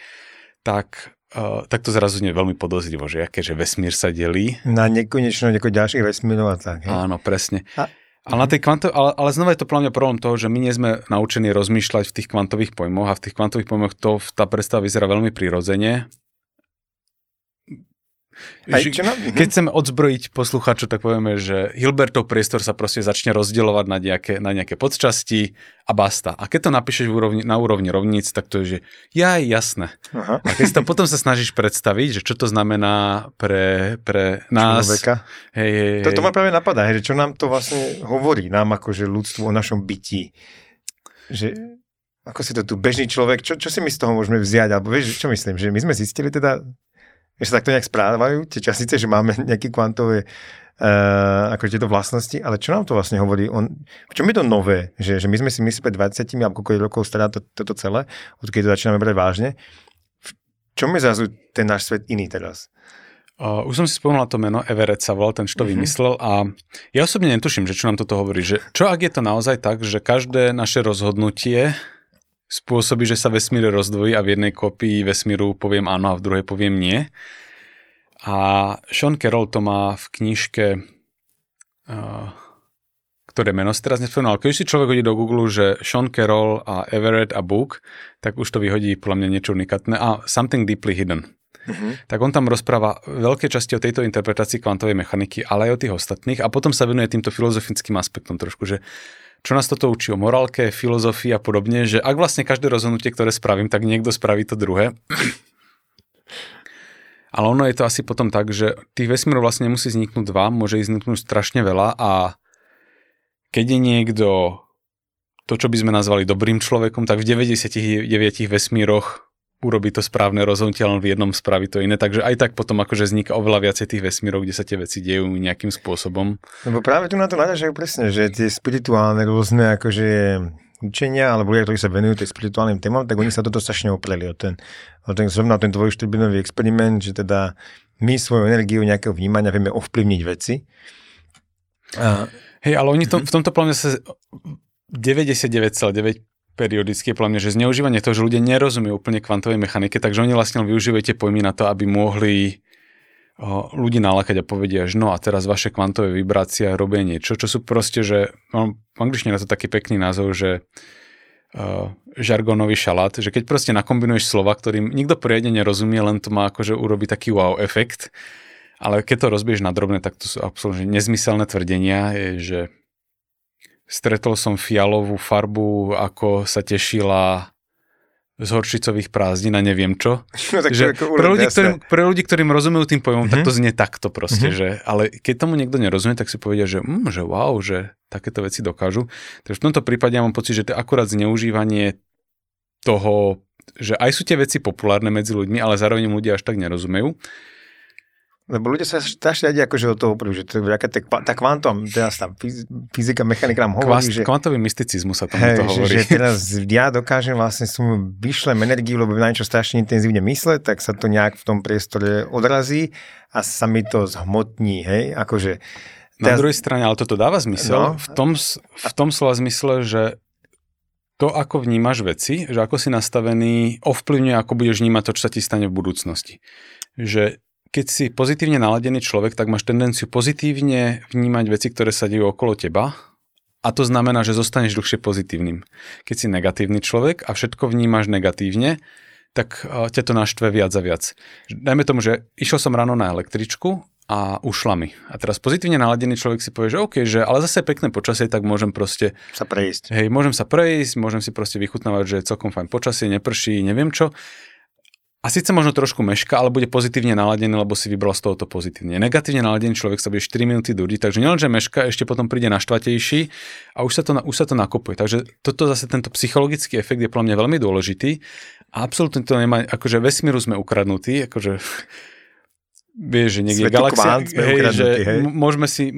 tak, uh, tak to zrazu znie veľmi podozrivo, že aké, že vesmír sa delí. Na nekonečno niekoľko ďalších vesmírov a tak. Hej. Áno, presne. A- Ale, na tej kvanto, ale, ale znova je to podľa problém toho, že my nie sme naučení rozmýšľať v tých kvantových pojmoch a v tých kvantových pojmoch to, tá predstava vyzerá veľmi prirodzene. Aj, čo nám... Keď chceme odzbrojiť poslucháčov, tak povieme, že Hilbertov priestor sa proste začne rozdielovať na nejaké, na nejaké podčasti a basta. A keď to napíšeš úrovni, na úrovni rovníc, tak to je, že ja jasné. Aha. A keď to potom sa snažíš predstaviť, že čo to znamená pre, pre nás. Človeka. Hej, hej, hej. To, to ma práve napadá, hej, že čo nám to vlastne hovorí, nám akože ľudstvo o našom bytí. Že ako si to tu bežný človek, čo, čo si my z toho môžeme vziať? Alebo vieš, čo myslím, že my sme zistili teda, že sa takto nejak správajú tie častice, že máme *laughs* nejaké kvantové uh, ako tieto vlastnosti, ale čo nám to vlastne hovorí? On, v čom je to nové? Že, že my sme si mysleli pred 20 alebo koľko rokov stará to, toto celé, odkedy to začíname brať vážne. V čom je zrazu ten náš svet iný teraz? Uh, už som si spomenul to meno, Everett sa volal, ten, čo to uh-huh. vymyslel a ja osobne netuším, že čo nám toto hovorí, že čo ak je to naozaj tak, že každé naše rozhodnutie spôsobí, že sa vesmír rozdvojí a v jednej kopii vesmíru poviem áno a v druhej poviem nie. A Sean Carroll to má v knižke, uh, ktoré meno si teraz nespomínal, ale keď si človek hodí do Google, že Sean Carroll a Everett a Book, tak už to vyhodí podľa mňa niečo unikátne. A Something Deeply Hidden. Uh-huh. Tak on tam rozpráva veľké časti o tejto interpretácii kvantovej mechaniky, ale aj o tých ostatných a potom sa venuje týmto filozofickým aspektom trošku, že čo nás toto učí o morálke, filozofii a podobne, že ak vlastne každé rozhodnutie, ktoré spravím, tak niekto spraví to druhé. *clears throat* Ale ono je to asi potom tak, že tých vesmírov vlastne nemusí vzniknúť dva, môže vzniknúť strašne veľa a keď je niekto to, čo by sme nazvali dobrým človekom, tak v 99 vesmíroch urobí to správne rozhodnutie, len v jednom spraví to iné. Takže aj tak potom akože vzniká oveľa viacej tých vesmírov, kde sa tie veci dejú nejakým spôsobom. Lebo práve tu na to nadážajú presne, že tie spirituálne rôzne akože učenia, alebo ľudia, ktorí sa venujú tej spirituálnym témam, tak oni sa toto strašne opreli o ten, o ten zrovna ten tvoj experiment, že teda my svoju energiu nejakého vnímania vieme ovplyvniť veci. A... Hej, ale oni to, v tomto pláne sa 99,9 periodicky, podľa mňa, že zneužívanie toho, že ľudia nerozumejú úplne kvantovej mechanike, takže oni vlastne využívajú tie pojmy na to, aby mohli ľudí nalákať a povedia, že no a teraz vaše kvantové vibrácie robia niečo, čo sú proste, že no, v angličtine na to taký pekný názov, že uh, žargonový šalát, že keď proste nakombinuješ slova, ktorým nikto poriadne nerozumie, len to má akože urobi taký wow efekt, ale keď to rozbiješ na drobné, tak to sú absolútne nezmyselné tvrdenia, je, že Stretol som fialovú farbu, ako sa tešila z horšicových prázdnin a neviem čo. *laughs* No, tak že pre, ľudí, ktorým, pre ľudí, ktorým rozumejú tým pojmom, mm-hmm. tak to mhm. znie takto proste. Mm-hmm. Že, ale keď tomu niekto nerozumie, tak si povedia, že, mm, že wow, že takéto veci dokážu. Takže v tomto prípade ja mám pocit, že to je akurát zneužívanie toho, že aj sú tie veci populárne medzi ľuďmi, ale zároveň ľudia až tak nerozumejú. Lebo ľudia sa strašne radi akože od toho oprú, že to, aká tá, tá kvantom, teraz tá fyzika, mechanika nám hovorí, Kvast, že... Kvantový mysticizmus sa tomu hej, to hovorí. Že, že teraz ja dokážem vlastne som vyšlem energiu, lebo na niečo strašne intenzívne mysleť, tak sa to nejak v tom priestore odrazí a sa mi to zhmotní, hej, akože... Na teraz... druhej strane, ale toto dáva zmysel, no, v, tom, v tom slova zmysle, že to, ako vnímaš veci, že ako si nastavený, ovplyvňuje, ako budeš vnímať to, čo sa ti stane v budúcnosti. Že keď si pozitívne naladený človek, tak máš tendenciu pozitívne vnímať veci, ktoré sa dejú okolo teba a to znamená, že zostaneš dlhšie pozitívnym. Keď si negatívny človek a všetko vnímaš negatívne, tak ťa to naštve viac a viac. Dajme tomu, že išiel som ráno na električku a ušla mi. A teraz pozitívne naladený človek si povie, že OK, že ale zase pekné počasie, tak môžem proste... Sa prejsť. Hej, môžem sa prejsť, môžem si proste vychutnávať, že je celkom fajn počasie, neprší, neviem čo a síce možno trošku meška, ale bude pozitívne naladený, lebo si vybral z tohoto pozitívne. Negatívne naladený človek sa bude 4 minúty dúdiť, takže nielenže meška, ešte potom príde naštvatejší a už sa to, už sa to nakopuje. Takže toto zase tento psychologický efekt je pre mňa veľmi dôležitý a absolútne to nemá, akože vesmíru sme ukradnutí, akože vieš, že niekde galaxia, hej, že hej. Môžeme, si,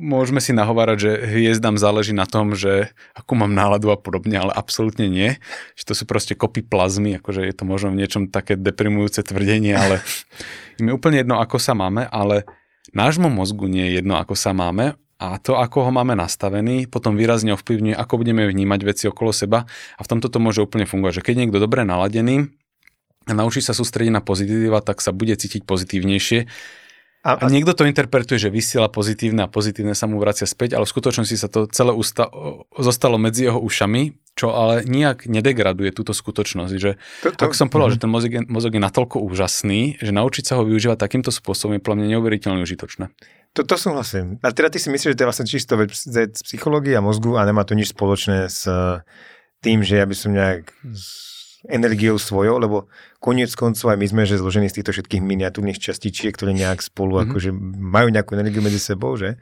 môžeme si nahovárať, že hviezdam záleží na tom, že akú mám náladu a podobne, ale absolútne nie. Že to sú proste kopy plazmy, akože je to možno v niečom také deprimujúce tvrdenie, ale *laughs* im je úplne jedno, ako sa máme, ale nášmu mozgu nie je jedno, ako sa máme a to, ako ho máme nastavený, potom výrazne ovplyvňuje, ako budeme vnímať veci okolo seba a v tomto to môže úplne fungovať, že keď niekto dobre naladený, a naučí sa sústrediť na pozitíva, tak sa bude cítiť pozitívnejšie. A, a niekto to interpretuje, že vysiela pozitívne a pozitívne sa mu vracia späť, ale v skutočnosti sa to celé usta- zostalo medzi jeho ušami, čo ale nijak nedegraduje túto skutočnosť. Že, to, to, ako som povedal, uh-huh. že ten mozog je, mozog je natoľko úžasný, že naučiť sa ho využívať takýmto spôsobom je pre mňa neuveriteľne užitočné. To, to súhlasím. A teda ty si myslíš, že to je vlastne čisto vec z psychológie a mozgu a nemá to nič spoločné s tým, že ja by som nejak energiou svojou, lebo koniec koncov aj my sme že zložení z týchto všetkých miniatúrnych častičiek, ktoré nejak spolu mm-hmm. akože majú nejakú energiu medzi sebou, že?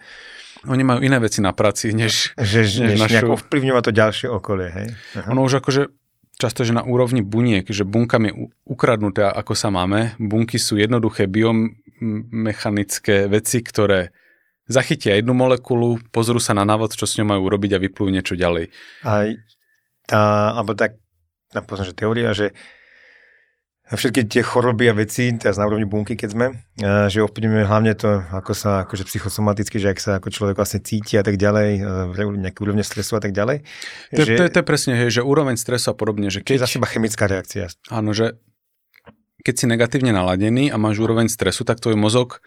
Oni majú iné veci na práci, než, že, než, než našu... nejak ovplyvňovať to ďalšie okolie, hej? Aha. Ono už akože často, že na úrovni buniek, že bunkami ukradnuté, ako sa máme, bunky sú jednoduché biomechanické veci, ktoré zachytia jednu molekulu, pozrú sa na návod, čo s ňou majú urobiť a vyplú niečo ďalej. Aj tá, alebo tak napríklad, že teória, že všetky tie choroby a veci, teraz na úrovni bunky, keď sme, že ovplyvňujeme hlavne to, ako sa akože psychosomaticky, že ak sa ako človek vlastne cíti a tak ďalej, nejaké úrovne stresu a tak ďalej. To, že, to, to je presne, hej, že úroveň stresu a podobne, že keď... Zase iba chemická reakcia. Áno, že keď si negatívne naladený a máš úroveň stresu, tak tvoj mozog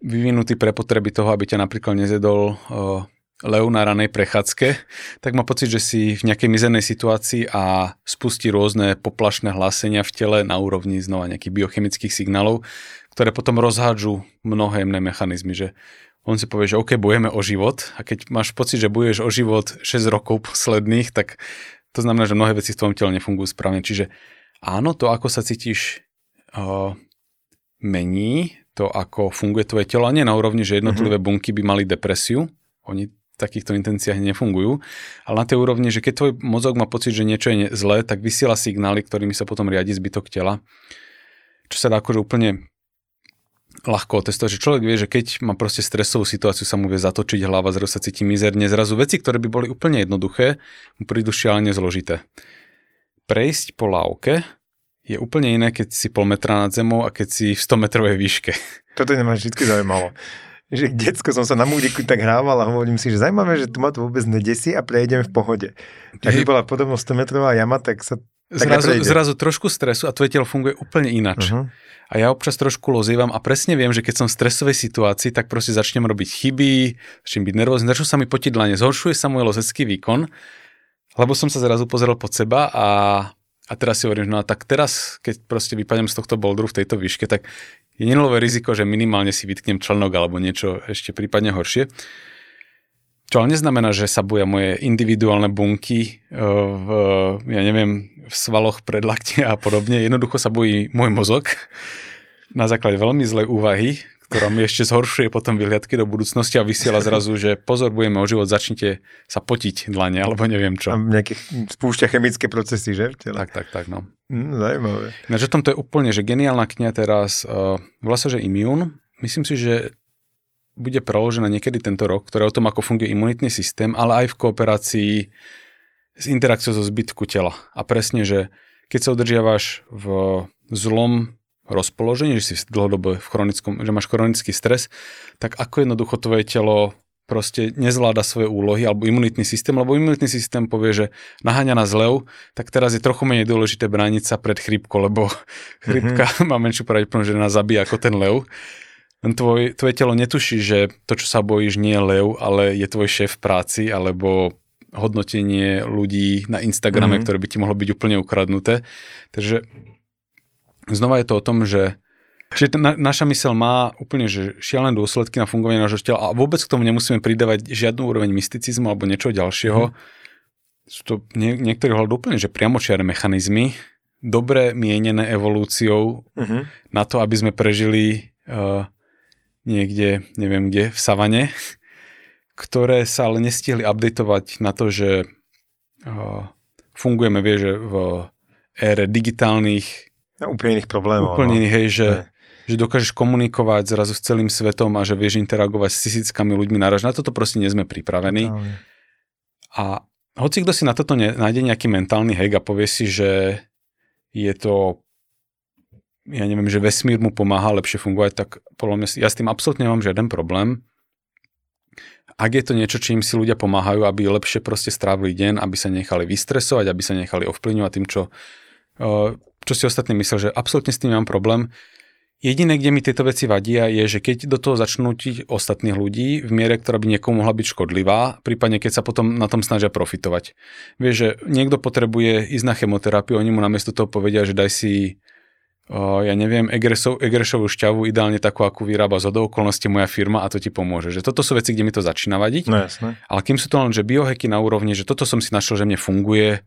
vyvinutý pre potreby toho, aby ťa napríklad nezjedol uh, lev na ranej prechádzke, tak má pocit, že si v nejakej mizernej situácii a spustí rôzne poplašné hlásenia v tele na úrovni znova nejakých biochemických signálov, ktoré potom rozhádžu mnohé jemné mechanizmy, že on si povie, že OK, bojeme o život a keď máš pocit, že bojuješ o život 6 rokov posledných, tak to znamená, že mnohé veci v tvojom tele nefungujú správne. Čiže áno, to, ako sa cítiš, uh, mení to, ako funguje tvoje telo, a nie na úrovni, že jednotlivé mm-hmm. bunky by mali depresiu, oni takýchto intenciách nefungujú. Ale na tej úrovni, že keď tvoj mozog má pocit, že niečo je zlé, tak vysiela signály, ktorými sa potom riadi zbytok tela. Čo sa dá akože úplne ľahko otestovať, že človek vie, že keď má proste stresovú situáciu, sa mu vie zatočiť hlava, zrazu sa cíti mizerne, zrazu veci, ktoré by boli úplne jednoduché, mu prídu šialene zložité. Prejsť po lávke je úplne iné, keď si pol metra nad zemou a keď si v 100 metrovej výške. Toto ma vždy zaujímalo že detsko som sa na múdiku tak hrával a hovorím si, že zaujímavé, že tu ma to vôbec nedesí a prejdem v pohode. Tak by bola podobno 100 metrová jama, tak sa tak zrazu, zrazu trošku stresu a tvoje telo funguje úplne inač. Uh-huh. A ja občas trošku lozievam a presne viem, že keď som v stresovej situácii, tak proste začnem robiť chyby, začnem byť nervózny, začnú sa mi potiť dlane, zhoršuje sa môj lozecký výkon, lebo som sa zrazu pozrel pod seba a, a teraz si hovorím, no a tak teraz, keď proste vypadnem z tohto boldru v tejto výške, tak je nenulové riziko, že minimálne si vytknem člnok alebo niečo ešte prípadne horšie. Čo ale neznamená, že sa boja moje individuálne bunky e, v, ja neviem, v svaloch predlaktia a podobne. Jednoducho sa bojí môj mozog na základe veľmi zlej úvahy, ktorá mi ešte zhoršuje potom vyhliadky do budúcnosti a vysiela zrazu, že pozor, budeme o život, začnite sa potiť dlane, alebo neviem čo. A nejaké spúšťa chemické procesy, že? Tak, tak, tak, no. Mm, zaujímavé. Na o tom to je úplne, že geniálna kniha teraz, uh, volá sa, že Immune. Myslím si, že bude preložená niekedy tento rok, ktoré o tom, ako funguje imunitný systém, ale aj v kooperácii s interakciou zo zbytku tela. A presne, že keď sa udržiavaš v zlom rozpoložení, že si dlhodobo v chronickom, že máš chronický stres, tak ako jednoducho tvoje telo proste nezvláda svoje úlohy, alebo imunitný systém, lebo imunitný systém povie, že naháňa nás lev, tak teraz je trochu menej dôležité brániť sa pred chrípkou, lebo chrípka mm-hmm. *laughs* má menšiu pravdepodobnosť, že nás zabíja ako ten lev. Tvoj, tvoje telo netuší, že to, čo sa bojíš, nie je lev, ale je tvoj šéf v práci, alebo hodnotenie ľudí na Instagrame, mm-hmm. ktoré by ti mohlo byť úplne ukradnuté. Takže znova je to o tom, že že na, naša mysel má úplne že šialené dôsledky na fungovanie nášho tela a vôbec k tomu nemusíme pridávať žiadnu úroveň mysticizmu alebo niečo ďalšieho. Mm. Sú to nie, niektorí hľadú úplne, že priamočiare mechanizmy, dobre mienené evolúciou mm-hmm. na to, aby sme prežili uh, niekde, neviem kde, v savane, ktoré sa ale nestihli updateovať na to, že uh, fungujeme, vie, že v ére digitálnych a úplne iných problémov. Úplne no. hej, že, že dokážeš komunikovať zrazu s celým svetom a že vieš interagovať s tisíckami ľuďmi naraz. Na toto proste nie sme pripravení. No. A hoci kto si na toto ne, nájde nejaký mentálny hack a povie si, že je to ja neviem, že vesmír mu pomáha lepšie fungovať, tak podľa mňa ja s tým absolútne nemám žiaden problém. Ak je to niečo, čím si ľudia pomáhajú, aby lepšie proste strávili deň, aby sa nechali vystresovať, aby sa nechali ovplyvňovať tým, čo čo si ostatní myslel, že absolútne s tým mám problém. Jediné, kde mi tieto veci vadia, je, že keď do toho začnú tiť ostatných ľudí v miere, ktorá by niekomu mohla byť škodlivá, prípadne keď sa potom na tom snažia profitovať. Vieš, že niekto potrebuje ísť na chemoterapiu, oni mu namiesto toho povedia, že daj si ja neviem, egresov, egrešovú šťavu, ideálne takú, akú vyrába z okolnosti moja firma a to ti pomôže. Že toto sú veci, kde mi to začína vadiť. No jasné. Ale kým sú to len, že bioheky na úrovni, že toto som si našiel, že mne funguje,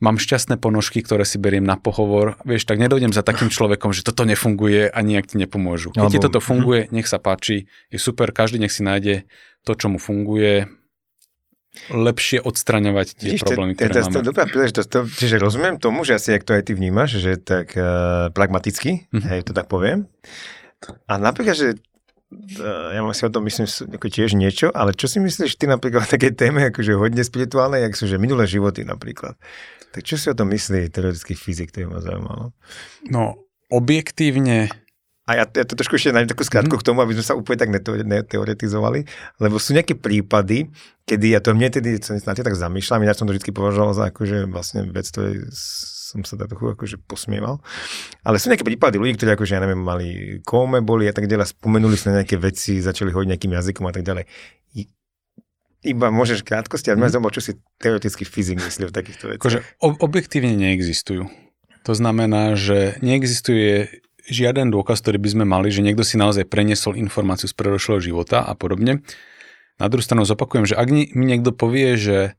mám šťastné ponožky, ktoré si beriem na pohovor, vieš, tak nedojdem za takým človekom, že toto nefunguje a nijak ti nepomôžu. Keď Alebo... ti toto funguje, nech sa páči, je super, každý nech si nájde to, čo mu funguje, lepšie odstraňovať tie Vidíš, problémy, ktoré to, máme. To je dobrá príležitosť. To, čiže rozumiem tomu, že asi, ak to aj ty vnímaš, že tak uh, pragmaticky, mm-hmm. hej, to tak poviem. A napríklad, že uh, ja si o tom myslím ako tiež niečo, ale čo si myslíš ty napríklad o také téme, akože hodne spirituálne, jak sú že minulé životy napríklad. Tak čo si o tom myslí teoretický fyzik, to je ma zaujímalo. No, objektívne a ja, ja to trošku ešte nájdem takú skratku mm. k tomu, aby sme sa úplne tak neteoretizovali, lebo sú nejaké prípady, kedy ja to mne tedy na tak zamýšľam, ja som to vždy považoval za akože vlastne vec, to je, som sa trochu akože posmieval. Ale sú nejaké prípady ľudí, ktorí akože, ja neviem, mali kóme, boli a tak ďalej, spomenuli sa na nejaké veci, začali hovoriť nejakým jazykom a tak ďalej. Iba môžeš krátkosti, ale mm. čo si teoretický fyzik myslí o takýchto veciach. Akože objektívne neexistujú. To znamená, že neexistuje žiaden dôkaz, ktorý by sme mali, že niekto si naozaj preniesol informáciu z predošlého života a podobne. Na druhú stranu zopakujem, že ak mi niekto povie, že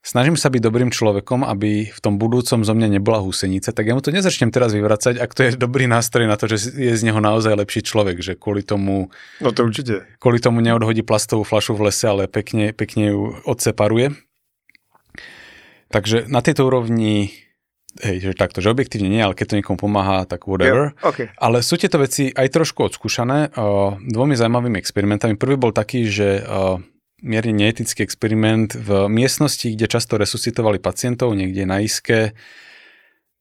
snažím sa byť dobrým človekom, aby v tom budúcom zo mňa nebola húsenica, tak ja mu to nezačnem teraz vyvracať, ak to je dobrý nástroj na to, že je z neho naozaj lepší človek, že kvôli tomu... No to určite. Kvôli tomu neodhodí plastovú flašu v lese, ale pekne, pekne ju odseparuje. Takže na tejto úrovni Hej, že takto, že objektívne nie, ale keď to niekomu pomáha, tak whatever. Yeah, okay. Ale sú tieto veci aj trošku odskúšané uh, dvomi zaujímavými experimentami. Prvý bol taký, že uh, mierne neetický experiment v miestnosti, kde často resuscitovali pacientov, niekde na iske,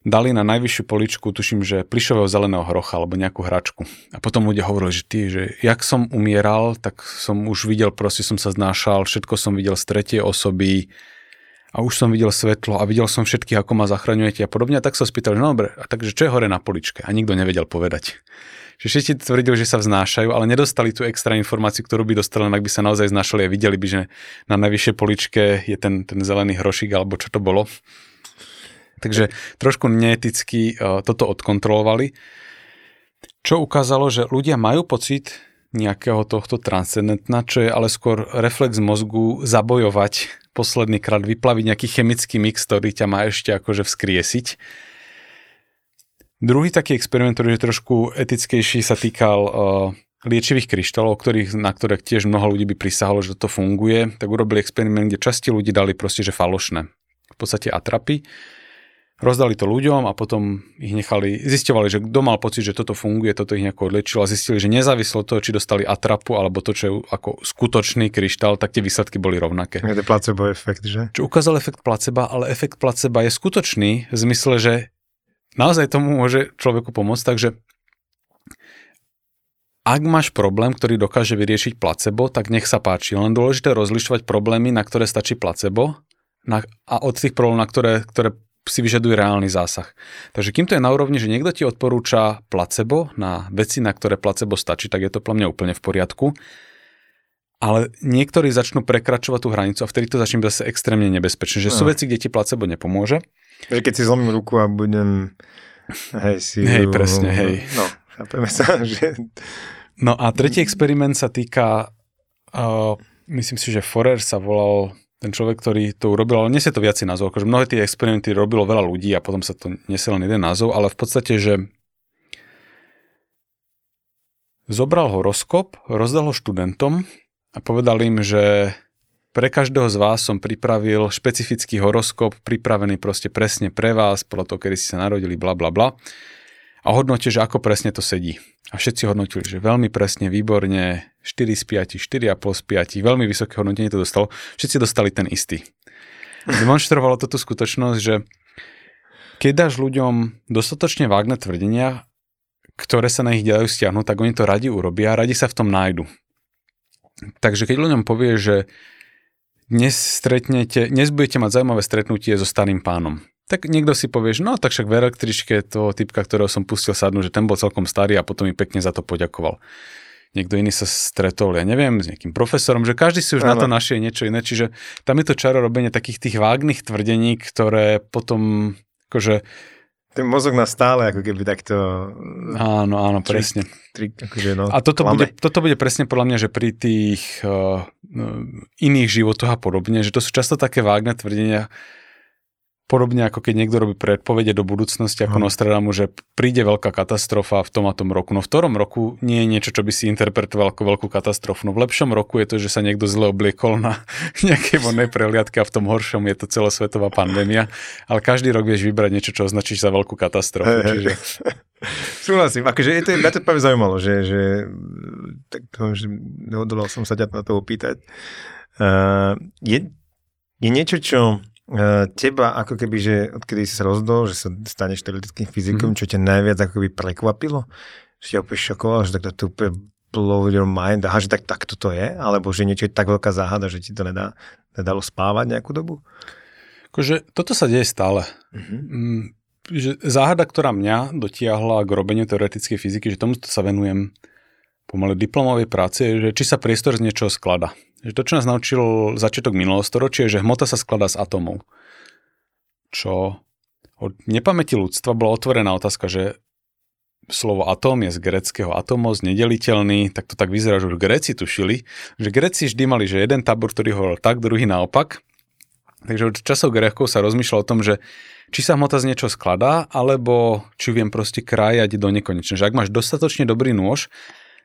dali na najvyššiu poličku, tuším, že plišového zeleného hrocha alebo nejakú hračku. A potom ľudia hovorili, že ty, že jak som umieral, tak som už videl, proste som sa znášal, všetko som videl z tretej osoby, a už som videl svetlo a videl som všetkých, ako ma zachraňujete a podobne. A tak sa spýtal, že no dobre, a takže čo je hore na poličke? A nikto nevedel povedať. Že všetci tvrdili, že sa vznášajú, ale nedostali tú extra informáciu, ktorú by dostali, ak by sa naozaj znášali a videli by, že na najvyššej poličke je ten, ten zelený hrošik alebo čo to bolo. Takže trošku neeticky uh, toto odkontrolovali. Čo ukázalo, že ľudia majú pocit nejakého tohto transcendentna, čo je ale skôr reflex mozgu zabojovať posledný krát, vyplaviť nejaký chemický mix, ktorý ťa má ešte akože vzkriesiť. Druhý taký experiment, ktorý je trošku etickejší, sa týkal uh, liečivých kryštálov, ktorých, na ktoré tiež mnoho ľudí by prisahalo, že to funguje, tak urobili experiment, kde časti ľudí dali proste, že falošné. V podstate atrapy rozdali to ľuďom a potom ich nechali, zistovali, že kto mal pocit, že toto funguje, toto ich nejako odlečilo a zistili, že nezávislo toho, či dostali atrapu alebo to, čo je ako skutočný kryštál, tak tie výsledky boli rovnaké. Je to placebo efekt, že? Čo ukázal efekt placeba, ale efekt placeba je skutočný v zmysle, že naozaj tomu môže človeku pomôcť, takže ak máš problém, ktorý dokáže vyriešiť placebo, tak nech sa páči. Len dôležité rozlišovať problémy, na ktoré stačí placebo na, a od tých problémov, na ktoré, ktoré si vyžaduje reálny zásah. Takže kým to je na úrovni, že niekto ti odporúča placebo na veci, na ktoré placebo stačí, tak je to pre mňa úplne v poriadku. Ale niektorí začnú prekračovať tú hranicu a vtedy to začne byť zase extrémne nebezpečné. Že sú veci, kde ti placebo nepomôže. Že keď si zlomím ruku a budem... Hej, si... Hej, presne, hej. No, chápeme sa, *laughs* že... No a tretí experiment sa týka, uh, myslím si, že Forer sa volal ten človek, ktorý to urobil, ale nesie to viacej názov, akože mnohé tie experimenty robilo veľa ľudí a potom sa to nesie len jeden názov, ale v podstate, že zobral horoskop, rozdal ho študentom a povedal im, že pre každého z vás som pripravil špecifický horoskop, pripravený proste presne pre vás, podľa toho, kedy ste sa narodili, bla bla bla. A hodnote, že ako presne to sedí. A všetci hodnotili, že veľmi presne, výborne, 4 z 5, 4,5 z 5, veľmi vysoké hodnotenie to dostalo. Všetci dostali ten istý. Demonstrovalo to tú skutočnosť, že keď dáš ľuďom dostatočne vágne tvrdenia, ktoré sa na nich dajú stiahnuť, tak oni to radi urobia radi sa v tom nájdu. Takže keď ľuďom povie, že dnes stretnete, dnes budete mať zaujímavé stretnutie so starým pánom, tak niekto si povie, že no tak však v električke toho typka, ktorého som pustil sadnúť, že ten bol celkom starý a potom mi pekne za to poďakoval. Niekto iný sa stretol, ja neviem, s nejakým profesorom, že každý si už ano. na to našiel niečo iné, čiže tam je to čaro robenie takých tých vágnych tvrdení, ktoré potom akože ten mozog nás stále ako keby takto... Áno, áno, trik, presne. Trik, akože no, a toto bude, toto bude presne podľa mňa, že pri tých uh, iných životoch a podobne, že to sú často také vágne tvrdenia, Podobne ako keď niekto robí predpovede do budúcnosti ako hmm. Nostradamu, že príde veľká katastrofa v tom a tom roku. No v ktorom roku nie je niečo, čo by si interpretoval ako veľkú katastrofu. No v lepšom roku je to, že sa niekto zle obliekol na *laughs* nejakej vonnej prehliadke a v tom horšom je to celosvetová pandémia. Ale každý rok vieš vybrať niečo, čo označíš za veľkú katastrofu. Hey, čiže... *laughs* Súhlasím. Akože je to, mňa to práve zaujímalo, že, že tak, že neodolal som sa ťa na to opýtať. Uh, je, je niečo, čo teba ako keby, že odkedy si sa rozhodol, že sa staneš teoretickým fyzikom, mm. čo ťa najviac ako keby prekvapilo? Že ťa úplne šokoval, že takto to úplne blow your mind, aha, že tak, tak toto je? Alebo že niečo je tak veľká záhada, že ti to nedá, nedalo spávať nejakú dobu? Akože toto sa deje stále. Mm-hmm. Mm, že záhada, ktorá mňa dotiahla k robeniu teoretickej fyziky, že tomuto sa venujem pomaly diplomovej práce, že či sa priestor z niečoho sklada. Že to, čo nás naučil začiatok minulého storočia, je, že hmota sa skladá z atómov. Čo od nepamäti ľudstva bola otvorená otázka, že slovo atóm je z greckého atomos, nedeliteľný, tak to tak vyzerá, že už Gréci tušili, že Gréci vždy mali, že jeden tábor, ktorý hovoril tak, druhý naopak. Takže od časov Grékov sa rozmýšľalo o tom, že či sa hmota z niečo skladá, alebo či viem proste krájať do nekonečne. Že ak máš dostatočne dobrý nôž,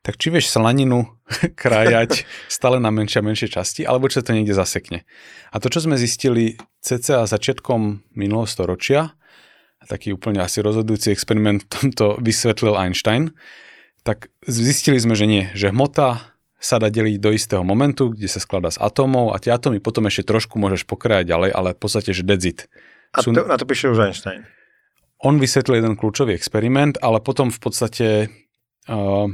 tak či vieš slaninu *laughs* krájať stále na menšie a menšie časti, alebo či sa to niekde zasekne. A to, čo sme zistili cca začiatkom minulého storočia, taký úplne asi rozhodujúci experiment tomto vysvetlil Einstein, tak zistili sme, že nie, že hmota sa dá deliť do istého momentu, kde sa skladá z atómov a tie atómy potom ešte trošku môžeš pokrajať ďalej, ale v podstate, že dedzit. A to, na to píše už Einstein. On vysvetlil jeden kľúčový experiment, ale potom v podstate uh,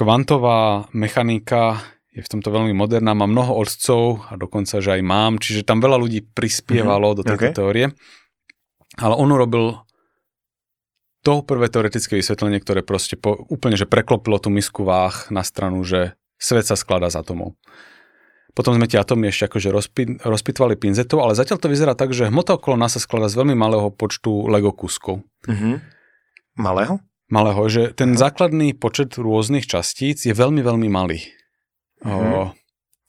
Kvantová mechanika je v tomto veľmi moderná, má mnoho otcov a dokonca, že aj mám, čiže tam veľa ľudí prispievalo mm-hmm. do tejto okay. teórie. Ale on urobil to prvé teoretické vysvetlenie, ktoré proste po, úplne, že preklopilo tú misku váh na stranu, že svet sa skladá z atomov. Potom sme tie atómy ešte akože rozpi, rozpitvali pinzetou, ale zatiaľ to vyzerá tak, že hmota okolo nás sa skladá z veľmi malého počtu Lego kuskov. Mm-hmm. Malého? Malého, že ten základný počet rôznych častíc je veľmi, veľmi malý. Mm-hmm. O,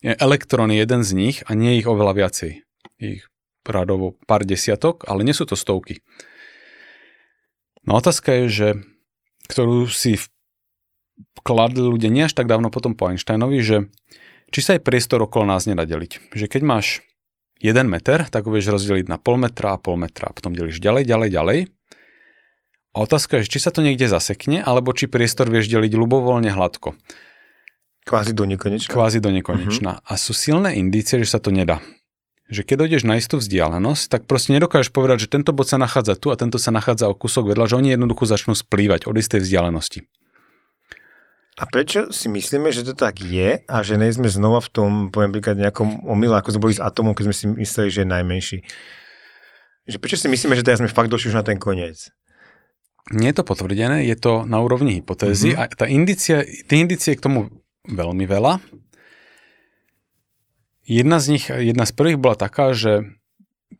je elektrón je jeden z nich a nie ich oveľa viacej. Ich radovo pár desiatok, ale nie sú to stovky. No otázka je, že ktorú si kladli ľudia nie až tak dávno potom po Einsteinovi, že či sa aj priestor okolo nás nedá deliť. Že keď máš 1 meter, tak ho vieš rozdeliť na pol metra a pol metra. Potom delíš ďalej, ďalej, ďalej a otázka je, či sa to niekde zasekne, alebo či priestor vieš deliť ľubovoľne hladko. Kvázi do nekonečna. Kvázi do nekonečna. Uh-huh. A sú silné indície, že sa to nedá. Že keď dojdeš na istú vzdialenosť, tak proste nedokážeš povedať, že tento bod sa nachádza tu a tento sa nachádza o kúsok vedľa, že oni jednoducho začnú splývať od istej vzdialenosti. A prečo si myslíme, že to tak je a že nejsme znova v tom, poviem príklad, nejakom omyle, ako sme boli s atomom, keď sme si mysleli, že je najmenší? Že prečo si myslíme, že teraz sme fakt došli už na ten koniec? Nie je to potvrdené, je to na úrovni hypotézy mm-hmm. a tá indícia, tie indície k tomu veľmi veľa. Jedna z nich, jedna z prvých bola taká, že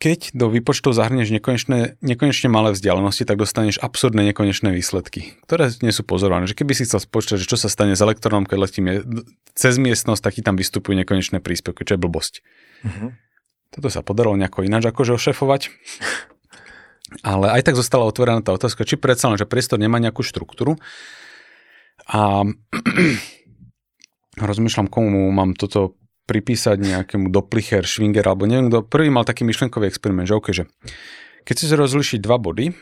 keď do výpočtov zahrnieš nekonečné, nekonečne malé vzdialenosti, tak dostaneš absurdné nekonečné výsledky, ktoré nie sú pozorované. Že keby si chcel spočítať, že čo sa stane s elektrónom, keď letím cez miestnosť, tak ti tam vystupujú nekonečné príspevky, čo je blbosť. Mm-hmm. Toto sa podarilo nejako ináč akože ošefovať. *laughs* Ale aj tak zostala otvorená tá otázka, či predsa len, že priestor nemá nejakú štruktúru. A *clears throat* rozmýšľam, komu mám toto pripísať nejakému Doplicher, Schwinger, alebo neviem kto. Prvý mal taký myšlenkový experiment, že, okay, že keď si rozlišiť dva body,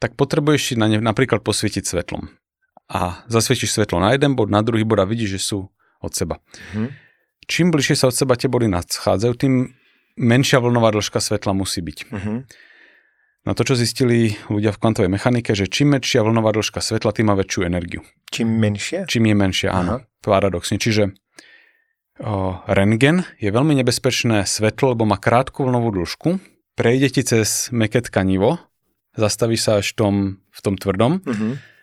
tak potrebuješ si na ne napríklad posvietiť svetlom. A zasvietiš svetlo na jeden bod, na druhý bod a vidíš, že sú od seba. Hmm. Čím bližšie sa od seba tie body nadchádzajú, tým menšia vlnová dĺžka svetla musí byť. Mm-hmm. Na to, čo zistili ľudia v kvantovej mechanike, že čím menšia vlnová dĺžka svetla, tým má väčšiu energiu. Čím menšia? Čím je menšia, áno. Aha. Paradoxne. Čiže o, rengen je veľmi nebezpečné svetlo, lebo má krátku vlnovú dĺžku, prejde ti cez meké tkanivo, zastaví sa až tom, v tom tvrdom, Mhm.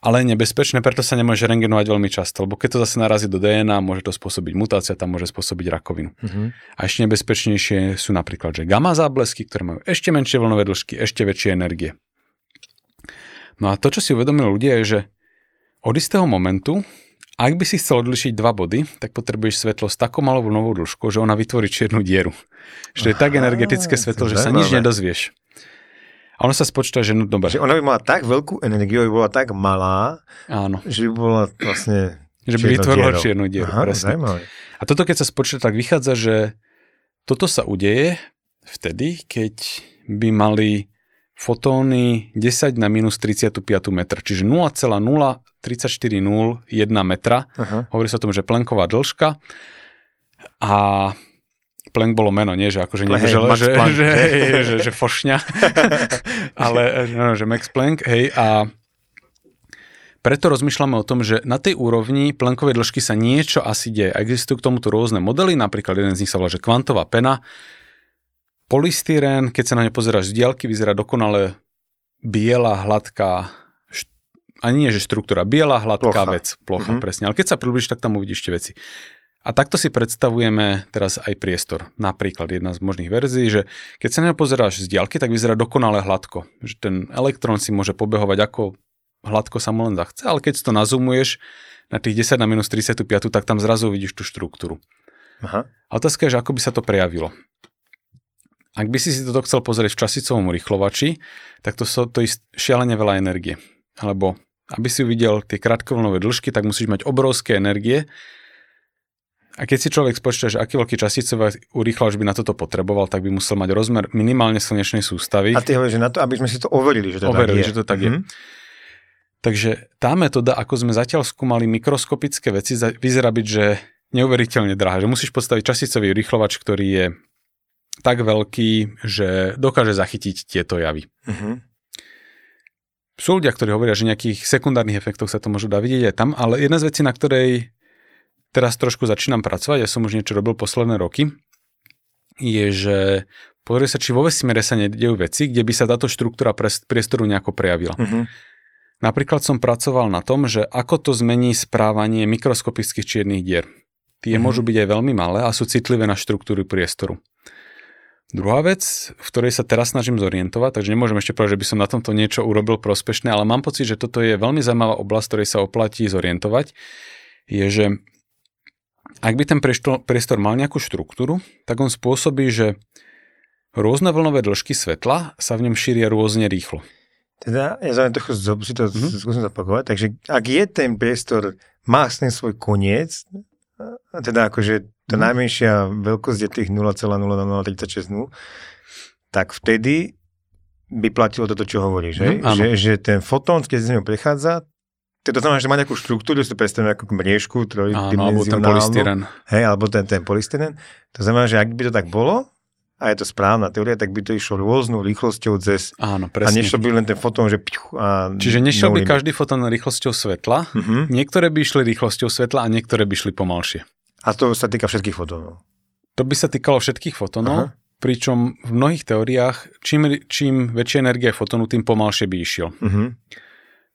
Ale je nebezpečné, preto sa nemôže rengenovať veľmi často, lebo keď to zase narazí do DNA, môže to spôsobiť mutácia, tam môže spôsobiť rakovinu. Mhm. A ešte nebezpečnejšie sú napríklad, že gamma záblesky, ktoré majú ešte menšie vlnové dĺžky, ešte väčšie energie. No a to, čo si uvedomili ľudia, je, že od istého momentu, ak by si chcel odlišiť dva body, tak potrebuješ svetlo s takou malou vlnovou dĺžkou, že ona vytvorí čiernu dieru. Že je tak energetické svetlo, že sa nič nedozvieš. A ono sa spočíta, že no dobre, Že ona by mala tak veľkú energiu, by bola tak malá, áno, že by bola vlastne že by vytvorila čiernu dieru, Aha, zaujímavé. A toto keď sa spočíta, tak vychádza, že toto sa udeje vtedy, keď by mali fotóny 10 na minus 35 metr, čiže 0,034001 metra. Aha. Hovorí sa o tom, že plenková dĺžka a Planck bolo meno, nie, že akože Ale niekto, hej, že, Max že, hej. hej, *laughs* že, že fošňa, *laughs* ale no, že Max Planck, hej, a preto rozmýšľame o tom, že na tej úrovni Planckovej dĺžky sa niečo asi deje. Existujú k tomuto rôzne modely, napríklad jeden z nich sa volá, že kvantová pena. Polystyrén, keď sa na ne pozeráš z diaľky, vyzerá dokonale biela, hladká, ani nie, že štruktúra, biela, hladká Plocha. vec, plocha, Mhm. presne. Ale keď sa približíš, tak tam uvidíš tie veci. A takto si predstavujeme teraz aj priestor. Napríklad jedna z možných verzií, že keď sa na pozeráš z diaľky, tak vyzerá dokonale hladko. Že ten elektrón si môže pobehovať ako hladko sa mu len zachce, ale keď to nazumuješ na tých 10 na minus 35, tak tam zrazu uvidíš tú štruktúru. Aha. A otázka je, že ako by sa to prejavilo. Ak by si si toto chcel pozrieť v časicovom rýchlovači, tak to, so, to je šialene veľa energie. Alebo aby si uvidel tie krátkovlnové dĺžky, tak musíš mať obrovské energie. A keď si človek spočíta, že aký veľký časicový urýchlovač by na toto potreboval, tak by musel mať rozmer minimálne slnečnej sústavy. A ty hovoríš, že na to, aby sme si to overili, že to Overili, tak je. že to tak je. Mhm. Takže tá metóda, ako sme zatiaľ skúmali mikroskopické veci, vyzerá byť, že neuveriteľne drahá. Že musíš postaviť časicový rýchlovač, ktorý je tak veľký, že dokáže zachytiť tieto javy. Mhm. Sú ľudia, ktorí hovoria, že nejakých sekundárnych efektoch sa to môžu dá vidieť aj tam, ale jedna z vecí, na ktorej teraz trošku začínam pracovať, ja som už niečo robil posledné roky, je, že pozrie sa, či vo vesmíre sa nedejú veci, kde by sa táto štruktúra priestoru nejako prejavila. Mhm. Napríklad som pracoval na tom, že ako to zmení správanie mikroskopických čiernych dier. Tie Mhm. môžu byť aj veľmi malé a sú citlivé na štruktúry priestoru. Druhá vec, v ktorej sa teraz snažím zorientovať, takže nemôžem ešte povedať, že by som na tomto niečo urobil prospešné, ale mám pocit, že toto je veľmi zaujímavá oblasť, ktorej sa oplatí zorientovať, je, že ak by ten priestor, mal nejakú štruktúru, tak on spôsobí, že rôzne vlnové dĺžky svetla sa v ňom šíria rôzne rýchlo. Teda, ja zároveň trochu si to Mhm. mm-hmm. skúsim zopakovať, takže ak je ten priestor, má ten svoj koniec, teda akože tá Mhm. najmenšia veľkosť je tých 0,0036 nul, tak vtedy by platilo toto, čo hovoríš, áno. že, že ten fotón, keď z neho prechádza, to znamená, že má nejakú štruktúru, si to predstavíme ako mriežku, Áno, alebo ten trojdimenzionálnu, polystyren. hej, alebo ten, ten polystyren. To znamená, že ak by to tak bolo, a je to správna teória, tak by to išlo rôznou rýchlosťou cez Áno, a presne. nešlo by len ten fotón, že pichu, a Čiže nešiel by každý fotón rýchlosťou svetla, Mhm. niektoré by išli rýchlosťou svetla a niektoré by šli pomalšie. A to sa týka všetkých fotónov. To by sa týkalo všetkých fotónov, Aha. pričom v mnohých teóriách, čím, čím väčšia energia fotónu, tým pomalšie by išiel. Mhm.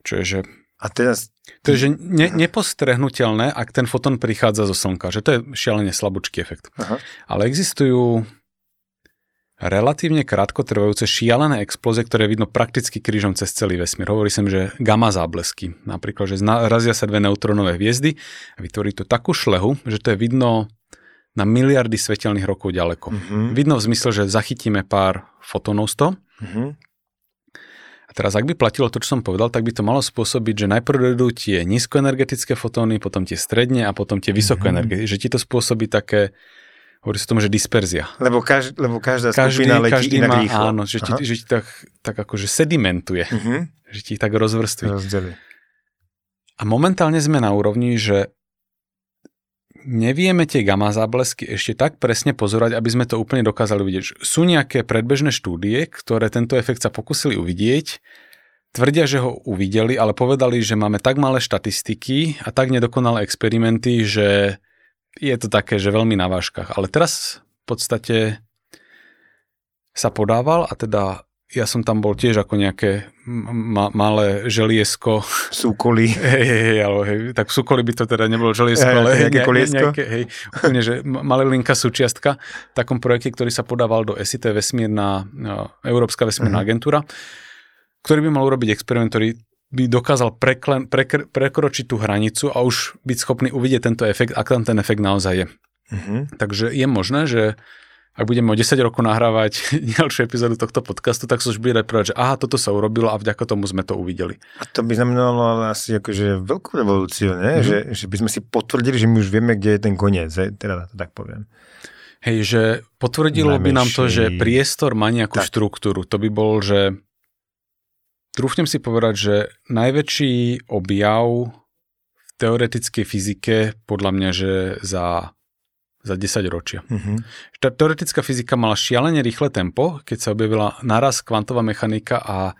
Čo je, že A teraz, to je že ne, nepostrehnutelné, ak ten fotón prichádza zo Slnka, že to je šialene slabúčký efekt. aha, Ale existujú relatívne krátko trvajúce šialené explózie, ktoré vidno prakticky krížom cez celý vesmír. Hovorí sa, im, že gamma záblesky. Napríklad, že razia sa dve neutrónové hviezdy a vytvorí to takú šlehu, že to je vidno na miliardy svetelných rokov ďaleko. mhm, Vidno v zmysle, že zachytíme pár fotónov z toho. mhm, A teraz, ak by platilo to, čo som povedal, tak by to malo spôsobiť, že najprv dojdú tie nízkoenergetické fotóny, potom tie stredne a potom tie vysokoenergetické. Že ti to spôsobí také, hovorí sa tomu, že disperzia. lebo, každ, lebo každá Každý, skupina letí každý inak má, rýchlo. áno, že ti, že ti tak, tak akože sedimentuje, Mhm, že ti tak rozvrství. Rozdelí. A momentálne sme na úrovni, že nevieme tie gamma záblesky ešte tak presne pozorať, aby sme to úplne dokázali vidieť. Sú nejaké predbežné štúdie, ktoré tento efekt sa pokusili uvidieť, tvrdia, že ho uvideli, ale povedali, že máme tak malé štatistiky a tak nedokonalé experimenty, že je to také, že veľmi na vážkach. Ale teraz v podstate sa podával a teda ja som tam bol tiež ako nejaké ma- malé želiesko. Súkoli. *laughs* Hej, hej, hej, ale hej, tak súkoli by to teda nebolo želiesko, Hej, ale hej, nejaké ne, koliesko? nejaké, hej, úplne, že ma- malé linka súčiastka v takom projekte, ktorý sa podával do SIT vesmírna, no, Európska vesmírna Mhm. agentúra, ktorý by mal urobiť experiment, ktorý by dokázal preklen, prekr, prekročiť tú hranicu a už byť schopný uvidieť tento efekt, ak tam ten efekt naozaj je. Mhm. Takže je možné, že ak budeme o 10 rokov nahrávať *laughs* ďalšiu epizódu tohto podcastu, tak sa už bude povedať, že aha, toto sa urobilo a vďaka tomu sme to uvideli. A to by znamenalo asi akože veľkú revolúciu, ne? Mhm. Že, že by sme si potvrdili, že my už vieme, kde je ten koniec, hej? teda to tak poviem. Hej, že potvrdilo by nám to, že Najmenší- priestor má nejakú Tak. štruktúru. To by bol, že trúfnem si povedať, že najväčší objav v teoretickej fyzike podľa mňa, že za, za 10 ročia. Mhm. Tá teoretická fyzika mala šialene rýchle tempo, keď sa objavila naraz kvantová mechanika a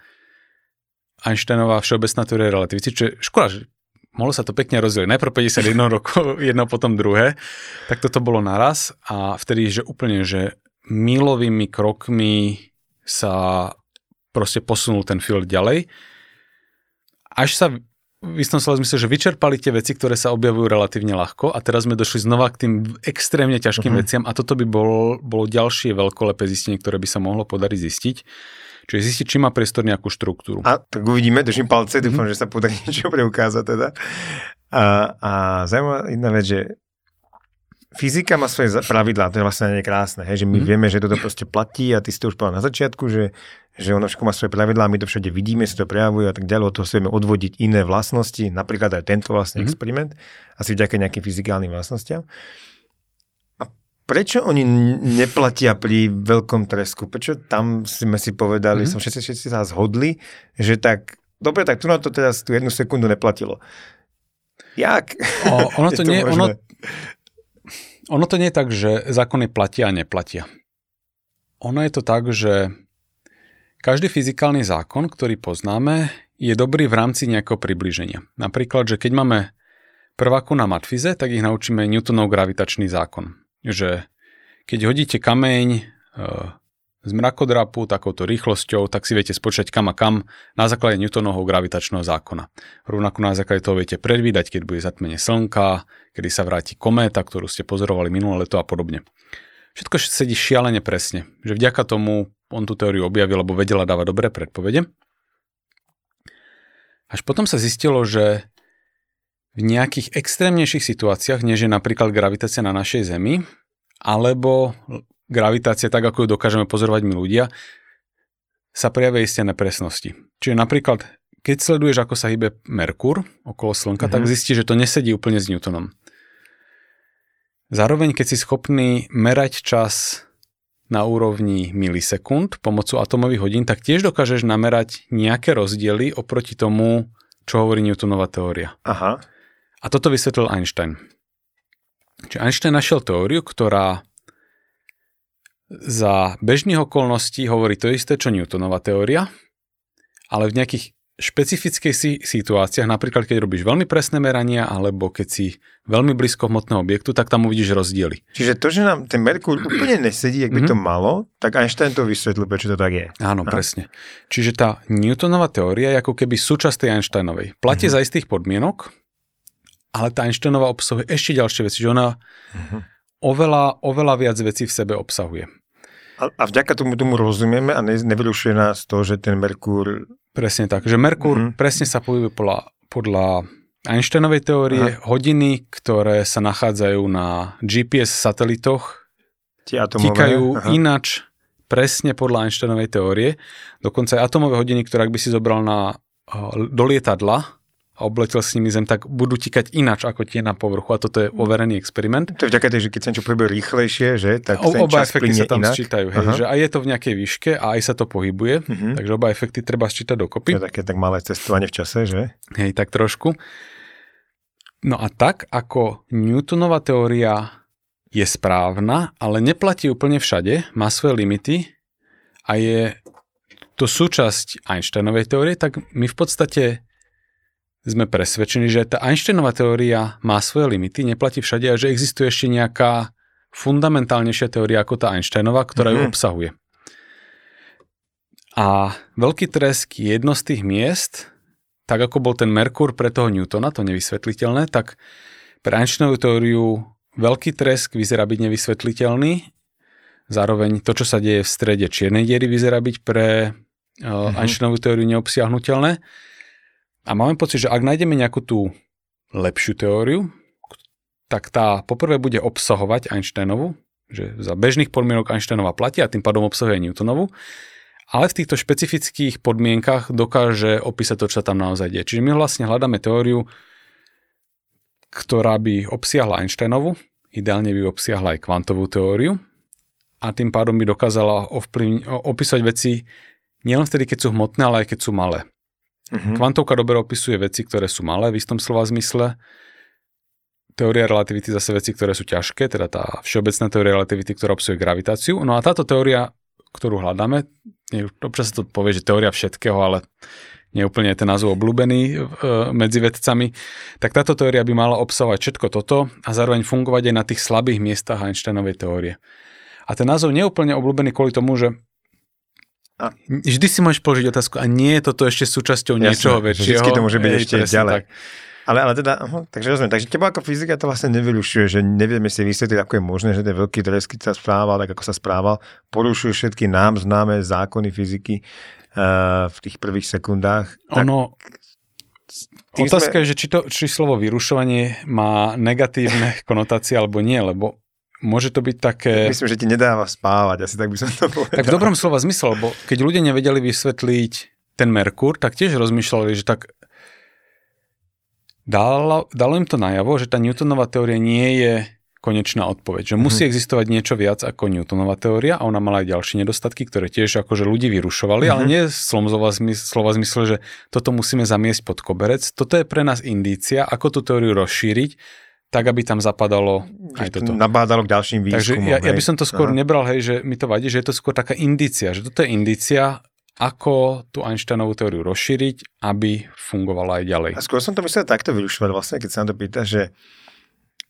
Einsteinová všeobecná teória relativity, čo je škoda, že mohlo sa to pekne rozdeliť. Najprv 51 rokov, *laughs* jedno potom druhé, tak toto bolo naraz a vtedy, že úplne, že milovými krokmi sa proste posunul ten field ďalej. Až sa v istom slova zmysle, že vyčerpali tie veci, ktoré sa objavujú relatívne ľahko a teraz sme došli znova k tým extrémne ťažkým Mhm. veciam a toto by bol, bolo ďalšie veľkolepé zistenie, ktoré by sa mohlo podariť zistiť. Čiže zistiť, či má priestor nejakú štruktúru. A tak uvidíme, držím palce, Mhm. dúfam, že sa podarí *laughs* niečo preukázať teda. A, a zaujímavá jedna vec, že fyzika má svoje pravidlá, to je vlastne nie krásne, hej, že my Mhm. vieme, že toto proste platí a ty si to už povedal na začiatku, že, že ono všetko má svoje pravidlá, my to všade vidíme, sa to prejavuje a tak ďalej, od toho si vieme odvodiť iné vlastnosti, napríklad aj tento vlastne Mhm. experiment, asi vďaka nejakým fyzikálnym vlastnostiam. A prečo oni neplatia pri veľkom tresku? Prečo tam sme si povedali, Mhm. som všetci, všetci sa zhodli, že tak, dobre, tak tu na to teraz tú jednu sekundu neplatilo. Jak? O, ono, *laughs* Je to nie, možné? ono to nie je tak, že zákony platia a neplatia. Ono je to tak, že každý fyzikálny zákon, ktorý poznáme, je dobrý v rámci nejakého približenia. Napríklad, že keď máme prváku na matfize, tak ich naučíme Newtonov gravitačný zákon. Že keď hodíte kameň e, z mrakodrapu takouto rýchlosťou, tak si viete spočať kam a kam na základe Newtonovho gravitačného zákona. Rovnako na základe toho viete predvídať, keď bude zatmenie slnka, kedy sa vráti kométa, ktorú ste pozorovali minulé leto a podobne. Všetko sedí šialene presne, že vďaka tomu on tú teóriu objavil, lebo vedela dávať dobré predpovede. Až potom sa zistilo, že v nejakých extrémnejších situáciách, než je napríklad gravitácia na našej Zemi, alebo gravitácia tak, ako ju dokážeme pozorovať my ľudia, sa prejavia isté nepresnosti. Čiže napríklad, keď sleduješ, ako sa hýbe Merkur okolo Slnka, Mhm. tak zistíš, že to nesedí úplne s Newtonom. Zároveň, keď si schopný merať čas na úrovni milisekúnd pomocou atomových hodín, tak tiež dokážeš namerať nejaké rozdiely oproti tomu, čo hovorí Newtonova teória. Aha. A toto vysvetlil Einstein. Čiže Einstein našiel teóriu, ktorá za bežných okolností hovorí to isté, čo Newtonova teória, ale v nejakých špecifických si- situáciách, napríklad keď robíš veľmi presné merania, alebo keď si veľmi blízko hmotného objektu, tak tam uvidíš rozdiely. Čiže to, že nám ten Merkur *clears throat* úplne nesedí, jak by Mhm. to malo, tak Einstein to vysvetlil, prečo to tak je. Áno, Aha. presne. Čiže tá Newtonová teória je ako keby súčasť tej Einsteinovej. Platí Mhm. za istých podmienok, ale tá Einsteinová obsahuje ešte ďalšie veci, že ona Mhm. Oveľa, oveľa viac vecí v sebe obsahuje. A, a vďaka tomu tomu rozumieme a ne, nevyrušuje nás to, že ten Merkur... Presne tak, že Merkur Mhm. presne sa pohybuje podľa, podľa Einsteinovej teórie, hodiny, ktoré sa nachádzajú na GPS satelitoch, Tie atomové... aha. inač presne podľa Einsteinovej teórie. Dokonca aj atomové hodiny, ktoré ak by si zobral na, eh, do lietadla a obletel s nimi Zem, tak budú tikať inač ako tie na povrchu a toto je overený experiment. To je vďaka tej, že keď sa niečo pohybuje rýchlejšie, že, tak O, ten oba čas efekty sa tam inak. sčítajú, hej, Aha. že aj je to v nejakej výške a aj sa to pohybuje, Mhm. takže oba efekty treba sčítať To dokopy. je také tak malé cestovanie v čase, že? Hej, tak trošku. No a tak, ako Newtonova teória je správna, ale neplatí úplne všade, má svoje limity a je to súčasť Einsteinovej teórie, tak my v podstate sme presvedčení, že tá Einsteinová teória má svoje limity, neplatí všade a že existuje ešte nejaká fundamentálnejšia teória ako tá Einsteinová, ktorá ju Mhm. obsahuje. A veľký tresk je jedno z tých miest, tak ako bol ten Merkur pre toho Newtona, to nevysvetliteľné, tak pre Einsteinovú teóriu veľký tresk vyzerá byť nevysvetliteľný, zároveň to, čo sa deje v strede čiernej diery, vyzerá byť pre uh, Einsteinovú teóriu neobsiahnutelné. A máme pocit, že ak nájdeme nejakú tú lepšiu teóriu, tak tá poprvé bude obsahovať Einsteinovu, že za bežných podmienok Einsteinova platí a tým pádom obsahuje Newtonovu, ale v týchto špecifických podmienkach dokáže opísať to, čo tam naozaj deje. Čiže my vlastne hľadáme teóriu, ktorá by obsiahla Einsteinovu, ideálne by obsiahla aj kvantovú teóriu a tým pádom by dokázala ovplyvni- opísať veci nielen vtedy, keď sú hmotné, ale aj keď sú malé. Uh-huh. Kvantovka dobre opisuje veci, ktoré sú malé v istom slova zmysle. Teória relativity zase veci, ktoré sú ťažké, teda tá všeobecná teória relativity, ktorá obsahuje gravitáciu. No a táto teória, ktorú hľadáme, občas sa to povie, že teória všetkého, ale nie je ten názov obľúbený e, medzi vedcami, tak táto teória by mala obsahovať všetko toto a zároveň fungovať aj na tých slabých miestach Einsteinovej teórie. A ten názov nie je úplne obľúbený kvôli tomu, že a. Vždy si môžeš položiť otázku, a nie je toto ešte súčasťou Jasne, niečoho väčšieho? Vždycky to môže byť ešte ďalej. Tak. Ale, ale teda, uh, takže rozumiem, takže teba ako fyzika to vlastne nevylušuje, že nevieme si vysvetliť, ako je možné, že ten veľký tresky sa správal, tak ako sa správal, porušuje všetky nám známe zákony fyziky uh, v tých prvých sekundách. Ono, tak, otázka sme... je, že či, to, či slovo vyrušovanie má negatívne *laughs* konotácie alebo nie, lebo môže to byť také... Myslím, že ti nedáva spávať, asi tak by som to povedal. Tak v dobrom slova zmysel, lebo keď ľudia nevedeli vysvetliť ten Merkur, tak tiež rozmýšľali, že tak dalo, dalo im to najavo, že tá Newtonová teória nie je konečná odpoveď. Že mm-hmm. musí existovať niečo viac ako Newtonová teória a ona mala aj ďalšie nedostatky, ktoré tiež akože ľudí vyrušovali, mm-hmm. ale nie slova, slova zmysle, že toto musíme zamiesť pod koberec. Toto je pre nás indícia, ako tú teóriu rozšíriť, tak, aby tam zapadalo aj toto. Nabádalo k ďalším výskumom. Takže ja, ja by som to skôr Aha. nebral, hej, že mi to vadí, že je to skôr taká indícia, že toto je indícia, ako tú Einsteinovú teóriu rozšíriť, aby fungovala aj ďalej. A skôr som to myslel takto vyrušovať vlastne, keď sa na to pýta, že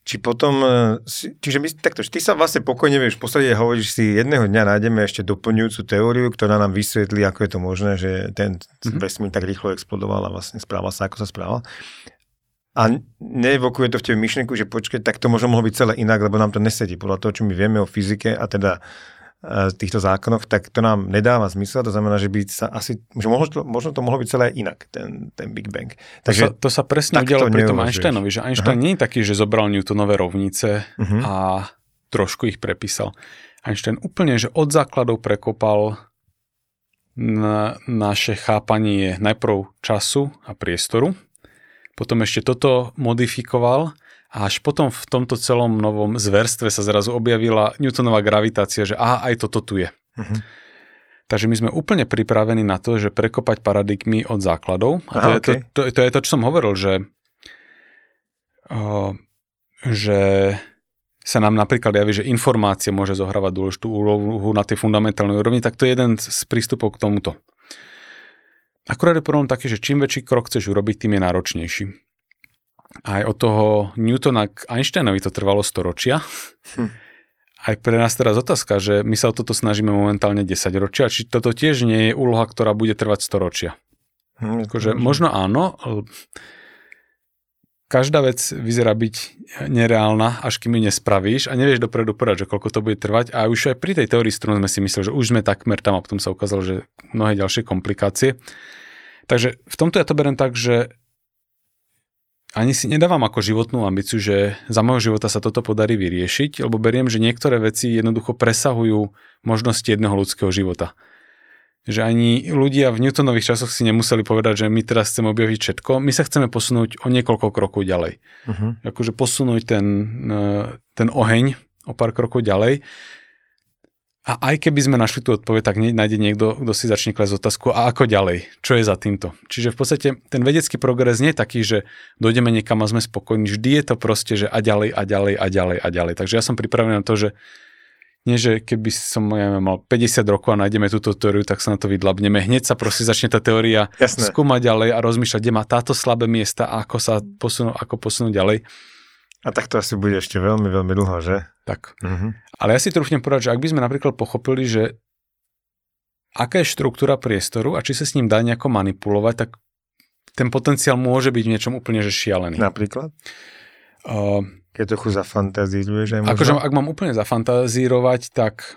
či potom, e, čiže my, takto, ty sa vlastne pokojne vieš posledne hovoríš si, jedného dňa nájdeme ešte doplňujúcu teóriu, ktorá nám vysvetlí, ako je to možné, že ten mm-hmm. vesmír tak rýchlo explodoval a vlastne správal sa, ako sa správal. A neevokuje to v tebe myšlenku, že počkaj, tak to možno mohlo byť celé inak, lebo nám to nesedí podľa toho, čo my vieme o fyzike a teda týchto zákonoch, tak to nám nedáva zmysel. To znamená, že by sa asi, že možno to, možno to mohlo byť celé inak, ten, ten Big Bang. Takže to sa, to sa presne udialo pri tom Einsteinovi, že Einstein Aha. nie je taký, že zobral Newtonové rovnice uh-huh. a trošku ich prepísal. Einstein úplne, že od základov prekopal na naše chápanie najprv času a priestoru, potom ešte toto modifikoval a až potom v tomto celom novom zverstve sa zrazu objavila Newtonová gravitácia, že aha, aj toto tu je. Uh-huh. Takže my sme úplne pripravení na to, že prekopať paradigmy od základov. A to, aha, je, okay. to, to, to je to, čo som hovoril, že, o, že sa nám napríklad javí, že informácia môže zohrávať dôležitú úlohu na tej fundamentálnej úrovni, tak to je jeden z prístupov k tomuto. Akurát je problém taký, že čím väčší krok chceš urobiť, tým je náročnejší aj od toho Newtona k Einsteinovi to trvalo storočia. Hm. Aj pre nás teraz otázka, že my sa o toto snažíme momentálne 10 ročia, či toto tiež nie je úloha, ktorá bude trvať storočia. Hm, akože, možno áno, každá vec vyzerá byť nereálna, až kým ju nespravíš a nevieš dopredu povedať, že koľko to bude trvať. A už aj pri tej teórii strún sme si mysleli, že už sme takmer tam a potom sa ukázalo, že mnohé ďalšie komplikácie. Takže v tomto ja to beriem tak, že ani si nedávam ako životnú ambíciu, že za môjho života sa toto podarí vyriešiť, lebo beriem, že niektoré veci jednoducho presahujú možnosti jedného ľudského života. Že ani ľudia v Newtonových časoch si nemuseli povedať, že my teraz chceme objaviť všetko, my sa chceme posunúť o niekoľko krokov ďalej. Uh-huh. Akože posunúť ten, e, ten oheň o pár krokov ďalej a aj keby sme našli tú odpoveď, tak nájde niekto, kto si začne klásť otázku, a ako ďalej? Čo je za týmto? Čiže v podstate ten vedecký progres nie je taký, že dojdeme niekam a sme spokojní. Vždy je to proste, že a ďalej, a ďalej, a ďalej, a ďalej. Takže ja som pripravený na to, že nie, že keby som ja mal 50 rokov a nájdeme túto teóriu, tak sa na to vydlabneme. Hneď sa proste začne tá teória Jasné. skúmať ďalej a rozmýšľať, kde má táto slabé miesta a ako sa posunú, ako posunúť ďalej. A tak to asi bude ešte veľmi, veľmi dlho, že? Tak. Uh-huh. Ale ja si trúfnem povedať, že ak by sme napríklad pochopili, že aká je štruktúra priestoru a či sa s ním dá nejako manipulovať, tak ten potenciál môže byť v niečom úplne že šialený. Napríklad? Uh, Keď trochu zafantazíruješ aj možno? akože ak mám úplne zafantazírovať, tak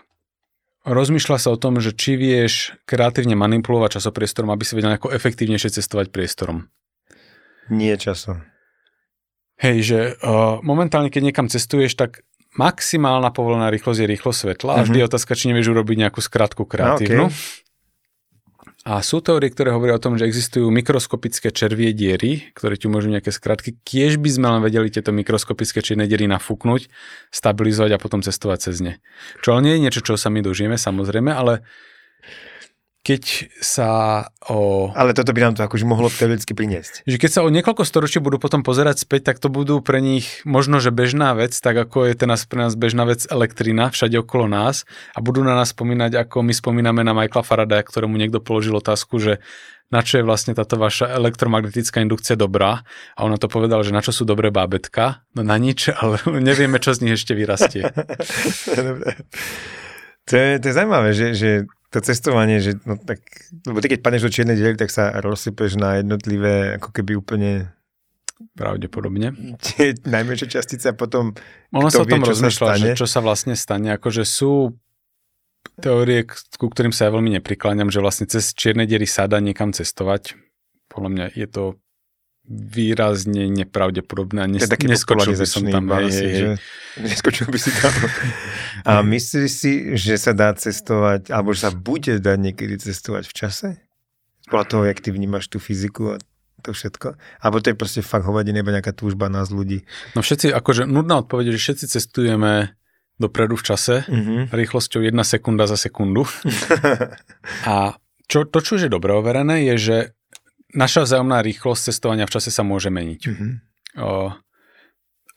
rozmýšľa sa o tom, že či vieš kreatívne manipulovať časopriestorom, aby si vedel nejako efektívnejšie cestovať priestorom. Nie časom. Hej, že uh, momentálne, keď niekam cestuješ, tak maximálna povolená rýchlosť je rýchlosť svetla a vždy je otázka, či nevieš urobiť nejakú skratku kreatívnu. A, okay. A sú teórie, ktoré hovoria o tom, že existujú mikroskopické červie diery, ktoré ti umožňujú nejaké skratky. Kiež by sme len vedeli tieto mikroskopické černé diery nafúknuť, stabilizovať a potom cestovať cez ne. Čo ale nie je niečo, čo sa my dožijeme, samozrejme, ale keď sa o... Ale toto by nám to akože mohlo teoreticky priniesť. Že keď sa o niekoľko storočí budú potom pozerať späť, tak to budú pre nich možno, že bežná vec, tak ako je teraz pre nás bežná vec elektrina všade okolo nás a budú na nás spomínať, ako my spomíname na Michaela Faradaya, ktorému niekto položil otázku, že na čo je vlastne táto vaša elektromagnetická indukcia dobrá a ona to povedala, že na čo sú dobré bábetka, no na nič, ale *laughs* nevieme, čo z nich ešte vyrastie. *laughs* to, je, to je zaujímavé, že, že to cestovanie, že no tak, lebo ty keď padneš do čiernej diery, tak sa rozsypeš na jednotlivé, ako keby úplne Pravdepodobne. Tie najmenšie častice a potom Ono sa o tom rozmýšľa, že čo sa vlastne stane. Akože sú teórie, ku ktorým sa ja veľmi neprikláňam, že vlastne cez čierne diery sa dá niekam cestovať. Podľa mňa je to výrazne nepravdepodobné nes- neskočil by som tam. Hej, hej, hej. *laughs* Neskočil by si tam. *laughs* A myslíš si, že sa dá cestovať, alebo že sa bude dať niekedy cestovať v čase? Podľa toho, jak ty vnímaš tú fyziku a to všetko? Alebo to je proste fakt hovadenie, iba nejaká túžba nás ľudí? No všetci, akože nudná odpoveď, že všetci cestujeme dopredu v čase, mm-hmm. rýchlosťou 1 sekunda za sekundu. *laughs* a čo, to, čo je dobre overené, je, že naša vzájomná rýchlosť cestovania v čase sa môže meniť. Mm-hmm. O,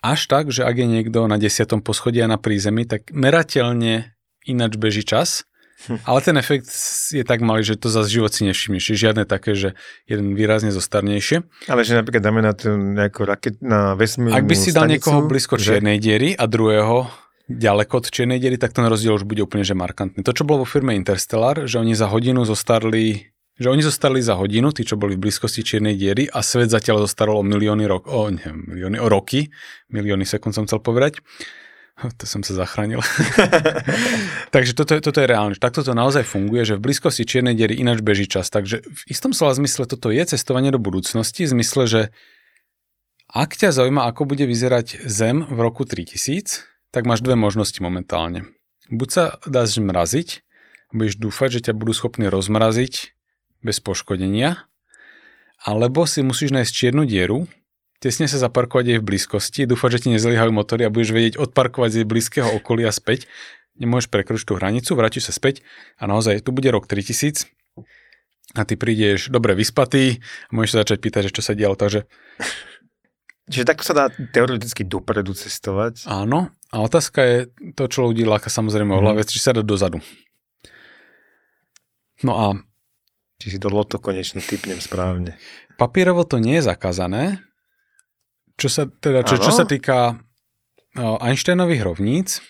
až tak, že ak je niekto na desiatom poschodí a na prízemí, tak merateľne ináč beží čas, hm. ale ten efekt je tak malý, že to zase život si nevšimneš. Žiadne také, že jeden výrazne zostarnejšie. Ale že napríklad dáme na, tú nejakú raket, na vesmírnu Ak by si dal stanicu, niekoho blízko že... čiernej diery a druhého ďaleko od čiernej diery, tak ten rozdiel už bude úplne že markantný. To, čo bolo vo firme Interstellar, že oni za hodinu zostarli že oni zostali za hodinu, tí, čo boli v blízkosti čiernej diery a svet zatiaľ zostarol o milióny rok, o, neviem, milióny, o roky, milióny sekúnd som chcel povedať. *laughs* To som sa zachránil. *laughs* Takže toto toto je reálne. Takto to naozaj funguje, že v blízkosti čiernej diery ináč beží čas. Takže v istom slova zmysle toto je cestovanie do budúcnosti, v zmysle, že ak ťa zaujíma, ako bude vyzerať Zem v roku 3000, tak máš dve možnosti momentálne. Buď sa dáš mraziť, budeš dúfať, že ťa budú schopní rozmraziť bez poškodenia, alebo si musíš nájsť čiernu dieru, tesne sa zaparkovať aj v blízkosti, dúfať, že ti nezlyhajú motory a budeš vedieť odparkovať z blízkeho okolia späť. Nemôžeš prekročiť tú hranicu, vrátiš sa späť a naozaj tu bude rok 3000 a ty prídeš dobre vyspatý a môžeš sa začať pýtať, že čo sa dialo. Takže... Čiže tak sa dá teoreticky dopredu cestovať? Áno. A otázka je to, čo ľudí láka samozrejme mm. o či sa dá dozadu. No a či si to loto konečne typnem správne. Papierovo to nie je zakázané. Čo sa, teda, čo, čo sa týka Einsteinových rovníc,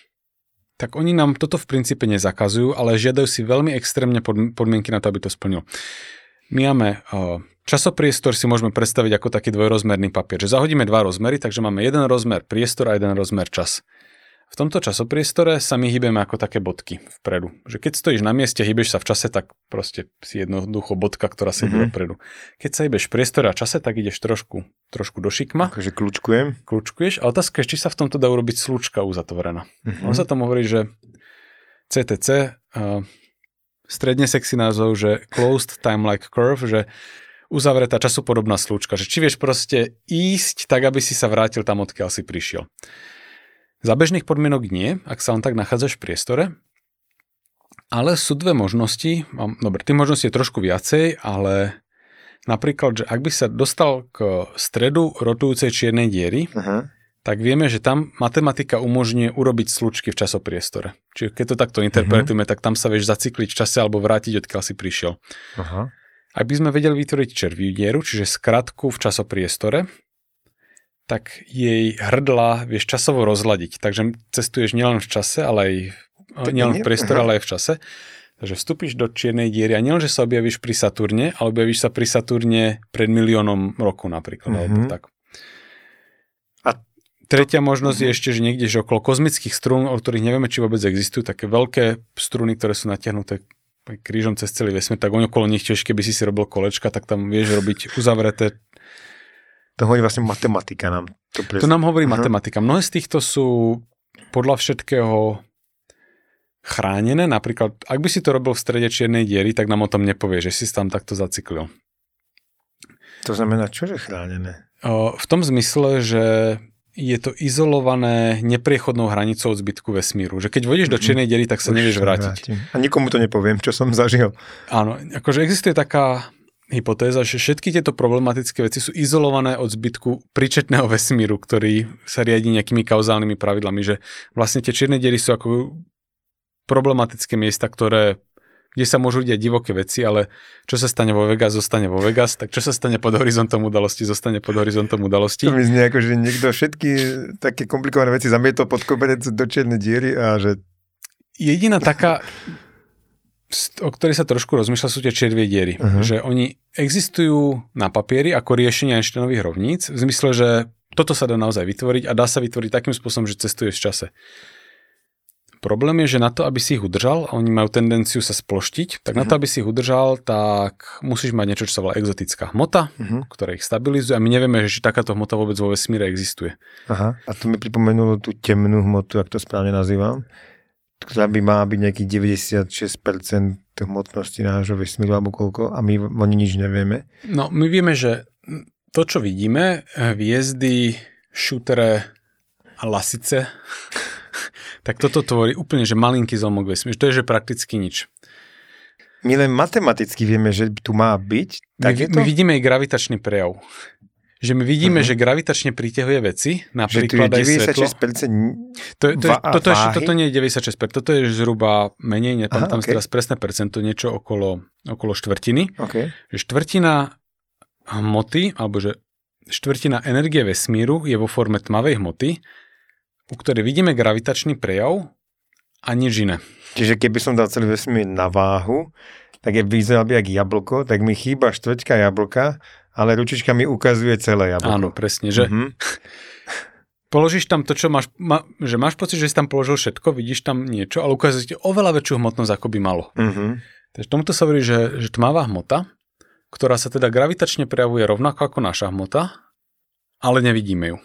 tak oni nám toto v princípe nezakazujú, ale žiadajú si veľmi extrémne podmienky na to, aby to splnil. My máme časopriestor, si môžeme predstaviť ako taký dvojrozmerný papier, že zahodíme dva rozmery, takže máme jeden rozmer priestor a jeden rozmer čas. V tomto časopriestore sa my hýbeme ako také bodky vpredu. Že keď stojíš na mieste, hýbeš sa v čase, tak proste si jednoducho bodka, ktorá sa mm-hmm. vpredu. Keď sa hýbeš v priestore a čase, tak ideš trošku, trošku do šikma. Takže kľúčkujem. Kľúčkuješ a otázka je, či sa v tomto dá urobiť slučka uzatvorená. Mm-hmm. On sa tomu hovorí, že CTC, uh, stredne sexy názov, že Closed Time Like Curve, že uzavretá časopodobná slučka. Že či vieš proste ísť tak, aby si sa vrátil tam, odkiaľ si prišiel. Za bežných podmienok nie, ak sa len tak nachádzaš v priestore, ale sú dve možnosti. Dobre, tých možností je trošku viacej, ale napríklad, že ak by sa dostal k stredu rotujúcej čiernej diery, uh-huh. tak vieme, že tam matematika umožňuje urobiť slučky v časopriestore. Čiže keď to takto interpretujeme, uh-huh. tak tam sa vieš zacykliť v čase alebo vrátiť, odkiaľ si prišiel. Uh-huh. Ak by sme vedeli vytvoriť červiu dieru, čiže skratku v časopriestore, tak jej hrdla vieš časovo rozladiť. Takže cestuješ nielen v čase, ale aj nielen v priestore, ale aj v čase. Takže vstúpiš do čiernej diery a nielenže sa objavíš pri Saturne, ale objavíš sa pri Saturne pred miliónom roku napríklad. Mm-hmm. Alebo tak. A tretia možnosť mm-hmm. je ešte, že niekde že okolo kozmických strún, o ktorých nevieme, či vôbec existujú, také veľké struny, ktoré sú natiahnuté krížom cez celý vesmír, tak on okolo nich tiež, keby si si robil kolečka, tak tam vieš robiť uzavreté. To hovorí vlastne matematika nám. To, to nám hovorí uh-huh. matematika. Mnohé z týchto sú podľa všetkého chránené. Napríklad, ak by si to robil v strede čiernej diery, tak nám o tom nepovie, že si tam takto zacyklil. To znamená, čo je chránené? O, v tom zmysle, že je to izolované nepriechodnou hranicou od zbytku vesmíru. Že keď vodíš do mhm. čiernej diery, tak sa nevieš vrátiť. Vrátim. A nikomu to nepoviem, čo som zažil. Áno, akože existuje taká hypotéza, že všetky tieto problematické veci sú izolované od zbytku príčetného vesmíru, ktorý sa riadi nejakými kauzálnymi pravidlami, že vlastne tie čierne diery sú ako problematické miesta, ktoré kde sa môžu diať divoké veci, ale čo sa stane vo Vegas, zostane vo Vegas, tak čo sa stane pod horizontom udalosti, zostane pod horizontom udalosti. To mi znie ako, že niekto všetky také komplikované veci zamietol pod koberec do čiernej diery a že... Jediná taká, o ktorej sa trošku rozmýšľa, sú tie červie diery. Uh-huh. Že oni existujú na papieri ako riešenie Einsteinových rovníc, v zmysle, že toto sa dá naozaj vytvoriť a dá sa vytvoriť takým spôsobom, že cestuje v čase. Problém je, že na to, aby si ich udržal, a oni majú tendenciu sa sploštiť, tak uh-huh. na to, mhm. aby si ich udržal, tak musíš mať niečo, čo sa volá exotická hmota, uh-huh. ktorá ich stabilizuje a my nevieme, že či takáto hmota vôbec vo vesmíre existuje. Aha, a to mi pripomenulo tú temnú hmotu, ak to správne nazývam, ktorá by mala byť nejaký 96% hmotnosti nášho vesmíru alebo koľko a my o nič nevieme. No, my vieme, že to, čo vidíme, hviezdy, šutere a lasice, *laughs* tak toto tvorí úplne, že malinký zlomok vesmíru. To je, že prakticky nič. My len matematicky vieme, že tu má byť. Tak my, je to? my vidíme aj gravitačný prejav. Že my vidíme, uh-huh. že gravitačne priťahuje veci, napríklad že je 96% aj svetlo. To, to, va- toto, je, toto nie je 96%, toto je zhruba menej, nepamätám okay. teraz presné percento, niečo okolo, okolo štvrtiny. Okay. Že štvrtina hmoty, alebo že štvrtina energie vesmíru je vo forme tmavej hmoty u ktorej vidíme gravitačný prejav a nič iné. Čiže keby som dal celý vesmír na váhu, tak je vyzeral by jak jablko, tak mi chýba štvrťka jablka, ale ručička mi ukazuje celé jablko. Áno, presne, že mm-hmm. *laughs* položíš tam to, čo máš, ma, že máš pocit, že si tam položil všetko, vidíš tam niečo, ale ukazuje ti oveľa väčšiu hmotnosť, ako by malo. Mm-hmm. Takže tomuto sa hovorí, že, že tmavá hmota, ktorá sa teda gravitačne prejavuje rovnako ako naša hmota, ale nevidíme ju.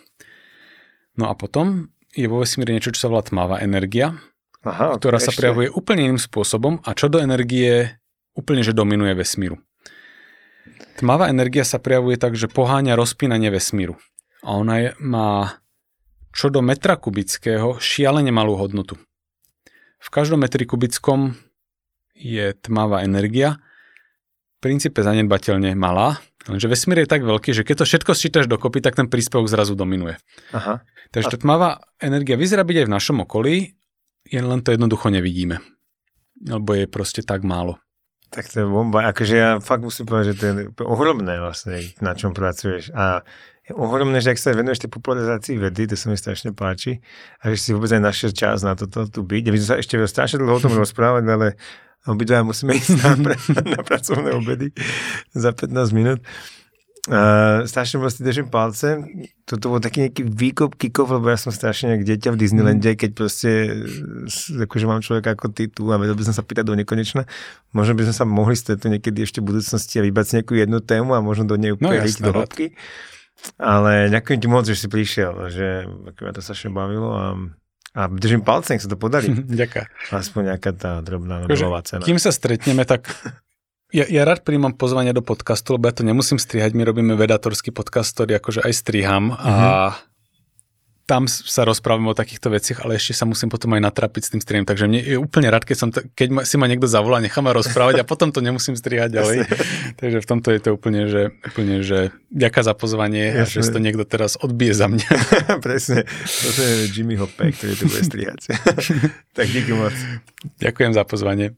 No a potom je vo vesmíre niečo, čo sa volá tmavá energia, Aha, ktorá ešte. sa prejavuje úplne iným spôsobom a čo do energie úplne, že dominuje vesmíru. Tmavá energia sa prejavuje tak, že poháňa rozpínanie vesmíru. A ona je, má čo do metra kubického šialene malú hodnotu. V každom metri kubickom je tmavá energia v princípe zanedbateľne malá, lenže vesmír je tak veľký, že keď to všetko sčítaš dokopy, tak ten príspevok zrazu dominuje. Aha. Takže tá tmavá energia vyzerá byť aj v našom okolí, jen len to jednoducho nevidíme. Lebo je proste tak málo. Tak to je bomba. Akože ja fakt musím povedať, že to je ohromné vlastne, na čom pracuješ. A je ohromné, že ak sa venuješ tej popularizácii vedy, to sa mi strašne páči. A že si vôbec aj našiel čas na toto tu byť. Ja by som sa ešte strašne dlho o tom rozprávať, ale obidva musíme ísť na, *laughs* na pracovné obedy za 15 minút. Uh, strašne vlastne držím palce. Toto bol taký nejaký výkop kikov, lebo ja som strašne jak dieťa v Disneylande, mm. keď proste akože mám človeka ako ty tu a vedel by som sa pýtať do nekonečna. Možno by sme sa mohli stretnúť niekedy ešte v budúcnosti a vybrať si nejakú jednu tému a možno do nej no, do hĺbky. Ale ďakujem ti moc, že si prišiel, že ma to strašne bavilo a a držím palce, nech sa to podarí. *laughs* Ďakujem. Aspoň nejaká tá drobná Nobelová cena. Kým sa stretneme, tak *laughs* ja, ja rád príjmam pozvanie do podcastu, lebo ja to nemusím strihať, my robíme vedatorský podcast, ktorý akože aj striham a mhm. tam sa rozprávame o takýchto veciach, ale ešte sa musím potom aj natrapiť s tým strihom, takže mne je úplne rád, keď, som to, keď ma, si ma niekto zavolá, nechám ma rozprávať a *laughs* potom to nemusím strihať ďalej. takže v tomto je to úplne, že, úplne, že ďaká za pozvanie Jasne. a že si to niekto teraz odbije za mňa. *laughs* Presne, to je Jimmy Hoppe, ktorý to bude strihať. *laughs* tak díky moc. Ďakujem za pozvanie.